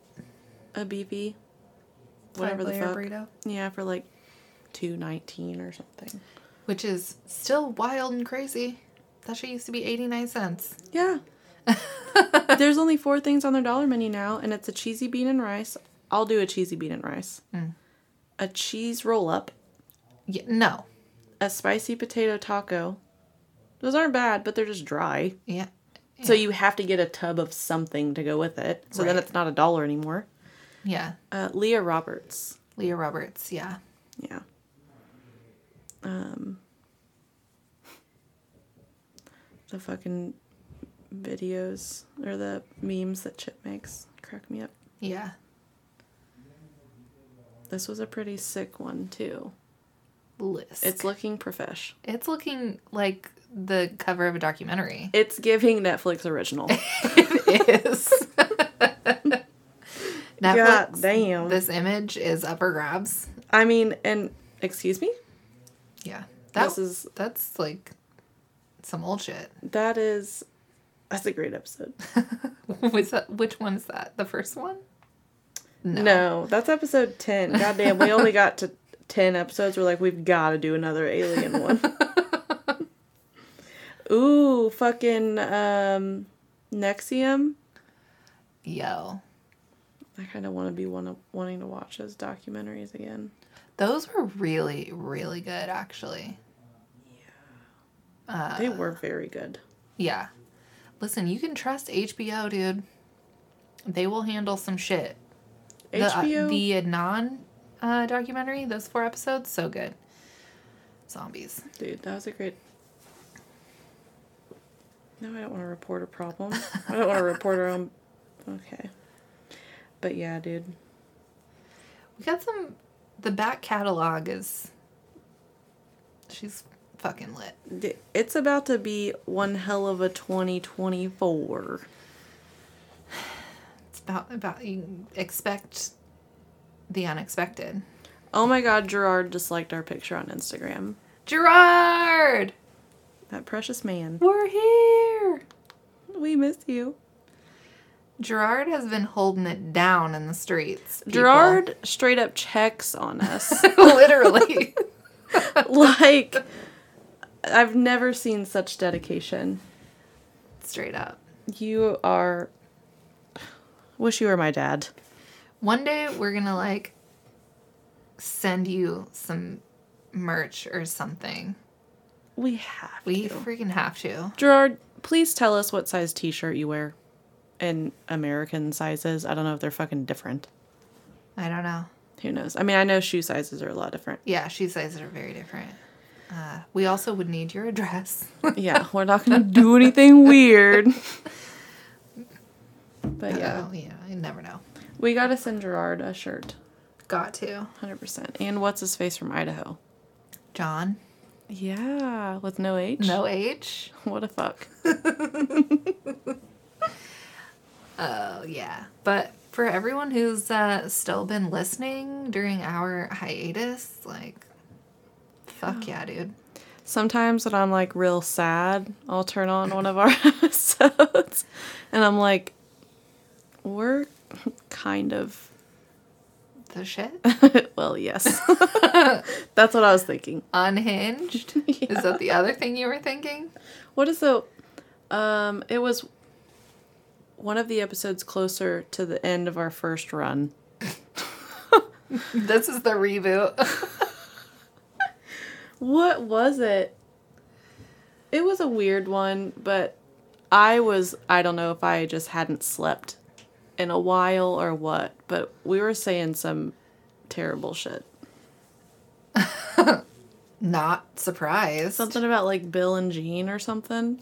S1: a BP, whatever the fuck.
S2: burrito.
S1: Yeah, for like two nineteen or something.
S2: Which is still wild and crazy. That shit used to be 89 cents.
S1: Yeah. There's only four things on their dollar menu now, and it's a cheesy bean and rice. I'll do a cheesy bean and rice. Mm. A cheese roll up,
S2: Yeah, no.
S1: a spicy potato taco. Those aren't bad, but they're just dry.
S2: Yeah.
S1: So you have to get a tub of something to go with it. So then it's not a dollar anymore.
S2: Yeah.
S1: Uh, Leah Roberts.
S2: Leah Roberts. Yeah.
S1: Yeah. Um. The fucking videos or the memes that Chip makes crack me up.
S2: Yeah.
S1: This was a pretty sick one too.
S2: List.
S1: It's looking profesh.
S2: it's looking like the cover of a documentary.
S1: It's giving Netflix original.
S2: it is. Netflix.
S1: God damn.
S2: This image is up for grabs.
S1: I mean, and excuse me,
S2: Yeah. That,
S1: This is-
S2: that's like some old shit.
S1: that is that's a great episode.
S2: Was that which one's that? The first one?
S1: No, that's episode ten. Goddamn, we only got to ten episodes. We're like, we've got to do another alien one. Ooh, fucking um, NXIVM.
S2: Yo.
S1: I kind of want to be one of, wanting to watch those documentaries again.
S2: Those were really, really good actually. Yeah.
S1: They were very good.
S2: Yeah. Listen, you can trust HBO, dude. They will handle some shit. The, uh,
S1: HBO.
S2: the uh, documentary, those four episodes, so good. Zombies.
S1: Dude, that was a great. No, I don't want to report a problem. I don't want to report our own. Okay. But yeah, dude.
S2: We got some. The back catalog is. She's fucking lit.
S1: It's about to be one hell of a 2024.
S2: It's about about you expect the unexpected.
S1: Oh my god, Gerard disliked our picture on Instagram.
S2: Gerard,
S1: That precious man.
S2: we're here.
S1: We miss you.
S2: Gerard has been holding it down in the streets. people.
S1: Gerard straight up checks on us.
S2: literally.
S1: like, I've never seen such dedication.
S2: Straight up.
S1: You are. Wish you were my dad.
S2: One day we're gonna like send you some merch or something.
S1: We have.
S2: We
S1: to.
S2: freaking have to.
S1: Gerard, please tell us what size t shirt you wear in American sizes. I don't know if they're fucking different.
S2: I don't know.
S1: Who knows? I mean, I know shoe sizes are a lot different.
S2: Yeah, shoe sizes are very different. Uh, we also would need your address.
S1: Yeah, we're not gonna do anything weird. But yeah,
S2: Oh, yeah, you never know.
S1: we gotta send Gerard a shirt,
S2: Got to.
S1: hundred percent. And what's his face from Idaho?
S2: John,
S1: Yeah, with no H.
S2: no H.
S1: What a fuck.
S2: Oh, yeah. But for everyone who's uh, still been listening during our hiatus, like, fuck yeah, dude.
S1: Sometimes when I'm like real sad, I'll turn on one of our episodes, and I'm like, we're kind of.
S2: The shit?
S1: well, yes. That's what I was thinking.
S2: Unhinged? Is that the other thing you were thinking?
S1: What is the um it was one of the episodes closer to the end of our first run.
S2: This is the reboot.
S1: What was it? It was a weird one, but I was I don't know if I just hadn't slept in a while or what, but we were saying some terrible shit.
S2: Not surprised.
S1: Something about like Bill and Jean or something.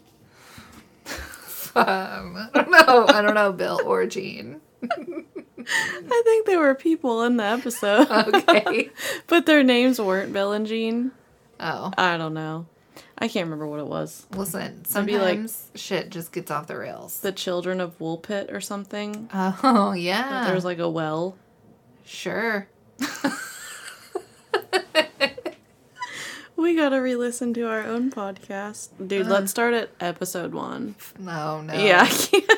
S2: Um, I don't know. I don't know, Bill or Jean.
S1: I think there were people in the episode,
S2: Okay.
S1: but their names weren't Bill and Jean.
S2: Oh.
S1: I don't know. I can't remember what it was.
S2: Listen,
S1: It'd like-
S2: sometimes shit just gets off the rails.
S1: The Children of Woolpit or something.
S2: Oh, yeah.
S1: There's like a well.
S2: Sure.
S1: We gotta re-listen to our own podcast, dude. let's uh. start at episode one.
S2: No, no.
S1: Yeah, I can't.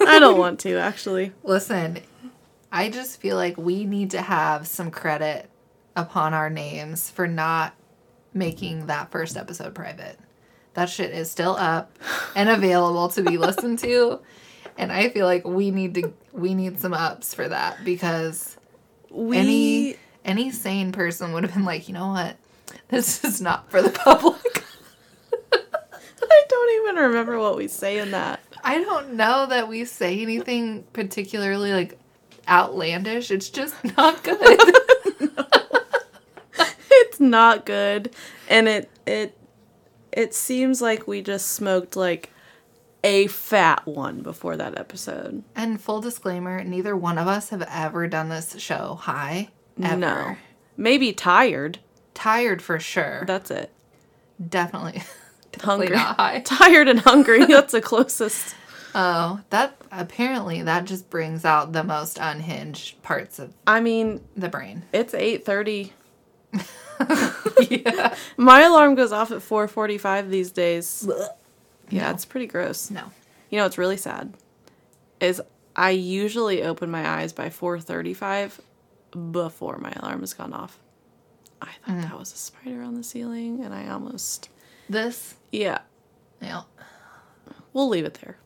S1: I don't want to actually.
S2: Listen, I just feel like we need to have some credit upon our names for not making that first episode private. That shit is still up and available to be listened to. And I feel like we need to we need some ups for that because
S1: We
S2: any any sane person would have been like, you know what? This is not for the public.
S1: I don't even remember what we say in that.
S2: I don't know that we say anything particularly like outlandish. It's just not good.
S1: It's not good, and it it it seems like we just smoked like a fat one before that episode.
S2: and full disclaimer, neither one of us have ever done this show high. Ever.
S1: No, maybe tired.
S2: Tired for sure.
S1: That's it.
S2: Definitely.
S1: Hungry,
S2: Definitely high.
S1: tired and hungry. That's the closest.
S2: Oh, that apparently that just brings out the most unhinged parts of
S1: I mean,
S2: the brain.
S1: it's eight thirty.
S2: yeah.
S1: My alarm goes off at four forty five these days. Yeah, it's pretty gross.
S2: No.
S1: You know what's really sad is I usually open my eyes by 4:35 before my alarm has gone off. I thought that was a spider on the ceiling and I almost
S2: This,
S1: Yeah,
S2: yeah,
S1: we'll leave it there.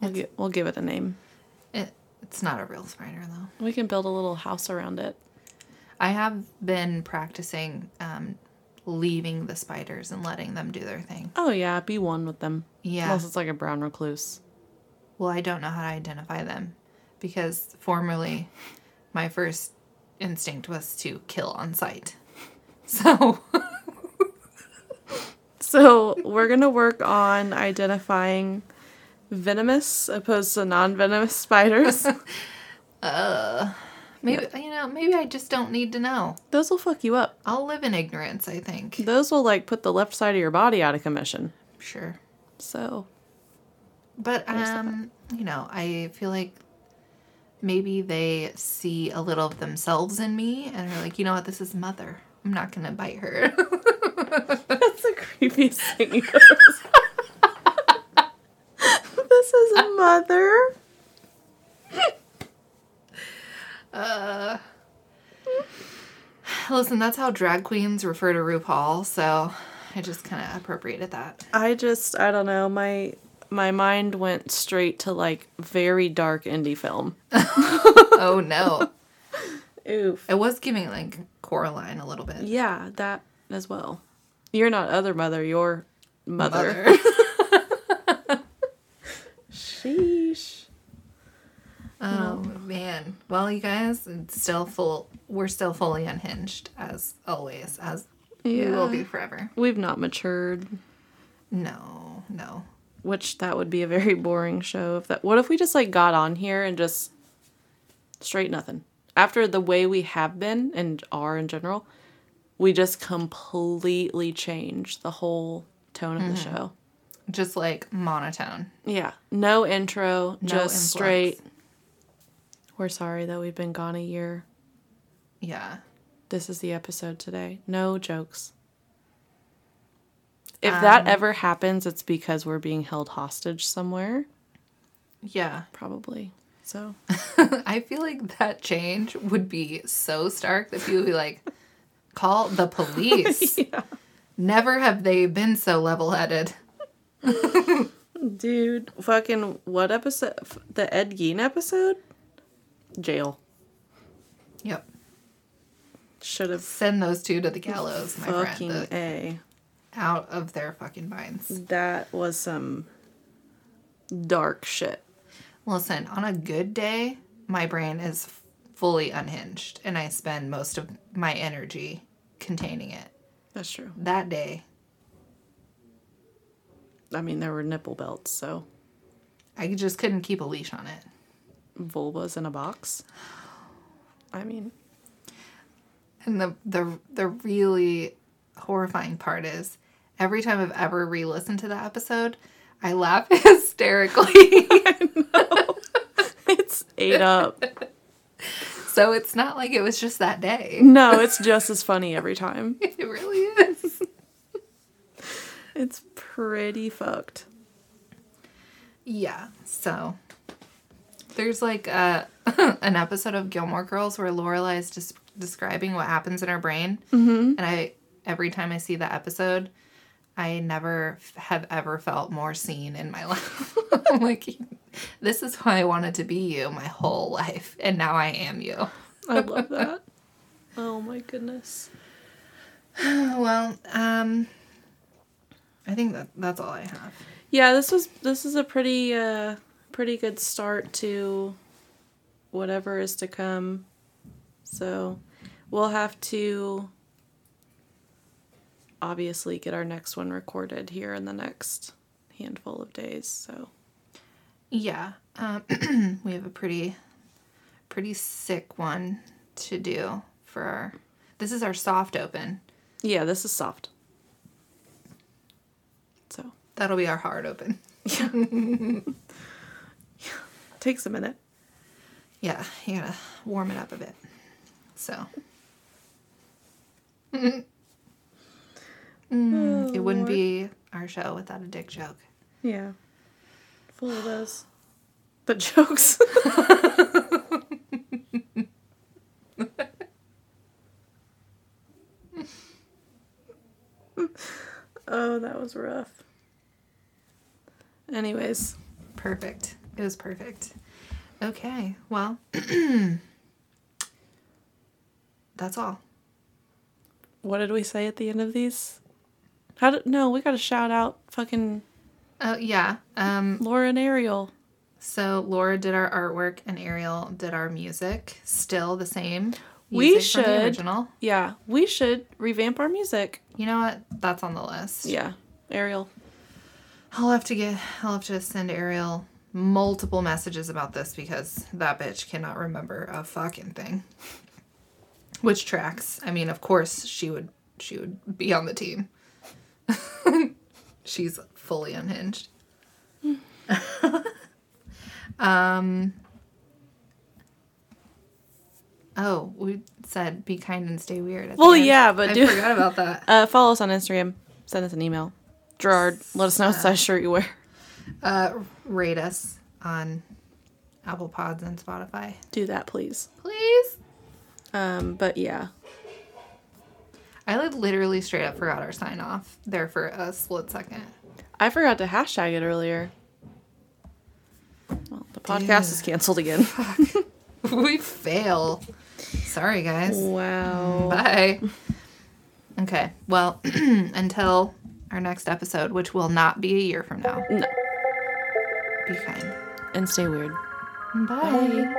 S1: We'll, gi- we'll give it a name.
S2: it, it's not a real spider though.
S1: We can build a little house around it.
S2: I have been practicing um, leaving the spiders and letting them do their thing.
S1: Oh yeah, be one with them.
S2: Yeah.
S1: Unless it's like a brown recluse.
S2: Well, I don't know how to identify them because formerly my first instinct was to kill on sight. So,
S1: So we're gonna work on identifying venomous opposed to non-venomous spiders.
S2: uh maybe you know, maybe I just don't need to know.
S1: Those will fuck you up.
S2: I'll live in ignorance, I think.
S1: Those will like put the left side of your body out of commission.
S2: Sure.
S1: So
S2: But um, you know, I feel like maybe they see a little of themselves in me and are like, "You know what? This is mother. I'm not going to bite her."
S1: that's the creepiest thing you've ever said. This is a mother.
S2: uh, Listen, that's how drag queens refer to RuPaul, so I just kind of appropriated that.
S1: I just I don't know my my mind went straight to like very dark indie film.
S2: oh no.
S1: Oof.
S2: It was giving like Coraline a little bit.
S1: Yeah, that as well. You're not other mother. You're mother.
S2: Mother.
S1: Sheesh.
S2: oh man. Well, you guys, it's still full. We're still fully unhinged as always, as we will be forever.
S1: We've not matured.
S2: No, no.
S1: Which that would be a very boring show if that what if we just like got on here and just straight nothing. After the way we have been and are in general, we just completely changed the whole tone of the mm-hmm. show.
S2: Just like monotone.
S1: Yeah. No intro,
S2: No
S1: just straight. We're sorry that we've been gone a year.
S2: Yeah.
S1: This is the episode today. No jokes. If that um, ever happens, it's because we're being held hostage somewhere.
S2: Yeah.
S1: Probably. So
S2: I feel like that change would be so stark that people would be like, call the police.
S1: Yeah.
S2: Never have they been so level headed.
S1: Dude, fucking what episode? The Ed Gein episode? Jail.
S2: Yep.
S1: Should have
S2: Send those two to the gallows, my
S1: fucking
S2: friend.
S1: A.
S2: out of their fucking minds.
S1: That was some dark shit.
S2: Listen, on a good day, my brain is fully unhinged and I spend most of my energy containing it.
S1: That's true.
S2: That day,
S1: I mean, there were nipple belts, so
S2: I just couldn't keep a leash on it.
S1: vulvas in a box. I mean,
S2: And the the the really horrifying part is every time I've ever re-listened to that episode, I laugh hysterically.
S1: I it's ate up.
S2: so it's not like it was just that day.
S1: No, it's just as funny every time.
S2: It really is.
S1: It's pretty fucked.
S2: Yeah. So there's like a an episode of Gilmore Girls where Lorelai is just describing what happens in her brain, mm-hmm. and I every time I see that episode, I never have ever felt more seen in my life. I'm like, this is why I wanted to be you my whole life, and now I am you.
S1: I love that. oh my goodness.
S2: well, um, I think that that's all I have.
S1: Yeah, this was this is a pretty uh pretty good start to whatever is to come. So, we'll have to obviously get our next one recorded here in the next handful of days. So,
S2: Yeah. Um, we have a pretty pretty sick one to do for our this is our soft open.
S1: yeah, this is soft. So,
S2: That'll be our hard open. yeah.
S1: takes a minute.
S2: Yeah, you gotta warm it up a bit. So Mm, it wouldn't be our show without a dick joke.
S1: Yeah. Full of those. The jokes. oh, that was rough. Anyways,
S2: Perfect. It was perfect. Okay, well, that's all.
S1: what did we say at the end of these? How did no, we got to shout out fucking
S2: Oh yeah. Um.
S1: Laura and Ariel.
S2: So Laura did our artwork and Ariel did our music. Still the same.
S1: We
S2: music from the
S1: should-
S2: original.
S1: Yeah, we should revamp our music.
S2: You know what? That's on the list.
S1: Yeah, Ariel.
S2: I'll have to get. I'll have to send Ariel multiple messages about this because that bitch cannot remember a fucking thing. Which tracks? I mean, of course she would. She would be on the team. She's fully unhinged. um. Oh, we said be kind and stay weird.
S1: Well, yeah, but
S2: I
S1: do-
S2: forgot about that.
S1: Uh, follow us on Instagram. Send us an email. Gerard, let us know what size shirt you wear.
S2: Uh, rate us on Apple Pods and Spotify,
S1: Do that, please.
S2: please.
S1: Um, but yeah,
S2: I like literally straight up forgot our sign off there for a split second.
S1: I forgot to hashtag it earlier. Well, the podcast is canceled again.
S2: we fail. Sorry, guys.
S1: wow.
S2: Bye. Okay. Well, until our next episode, which will not be a year from now.
S1: No.
S2: Be kind.
S1: And stay weird.
S2: Bye.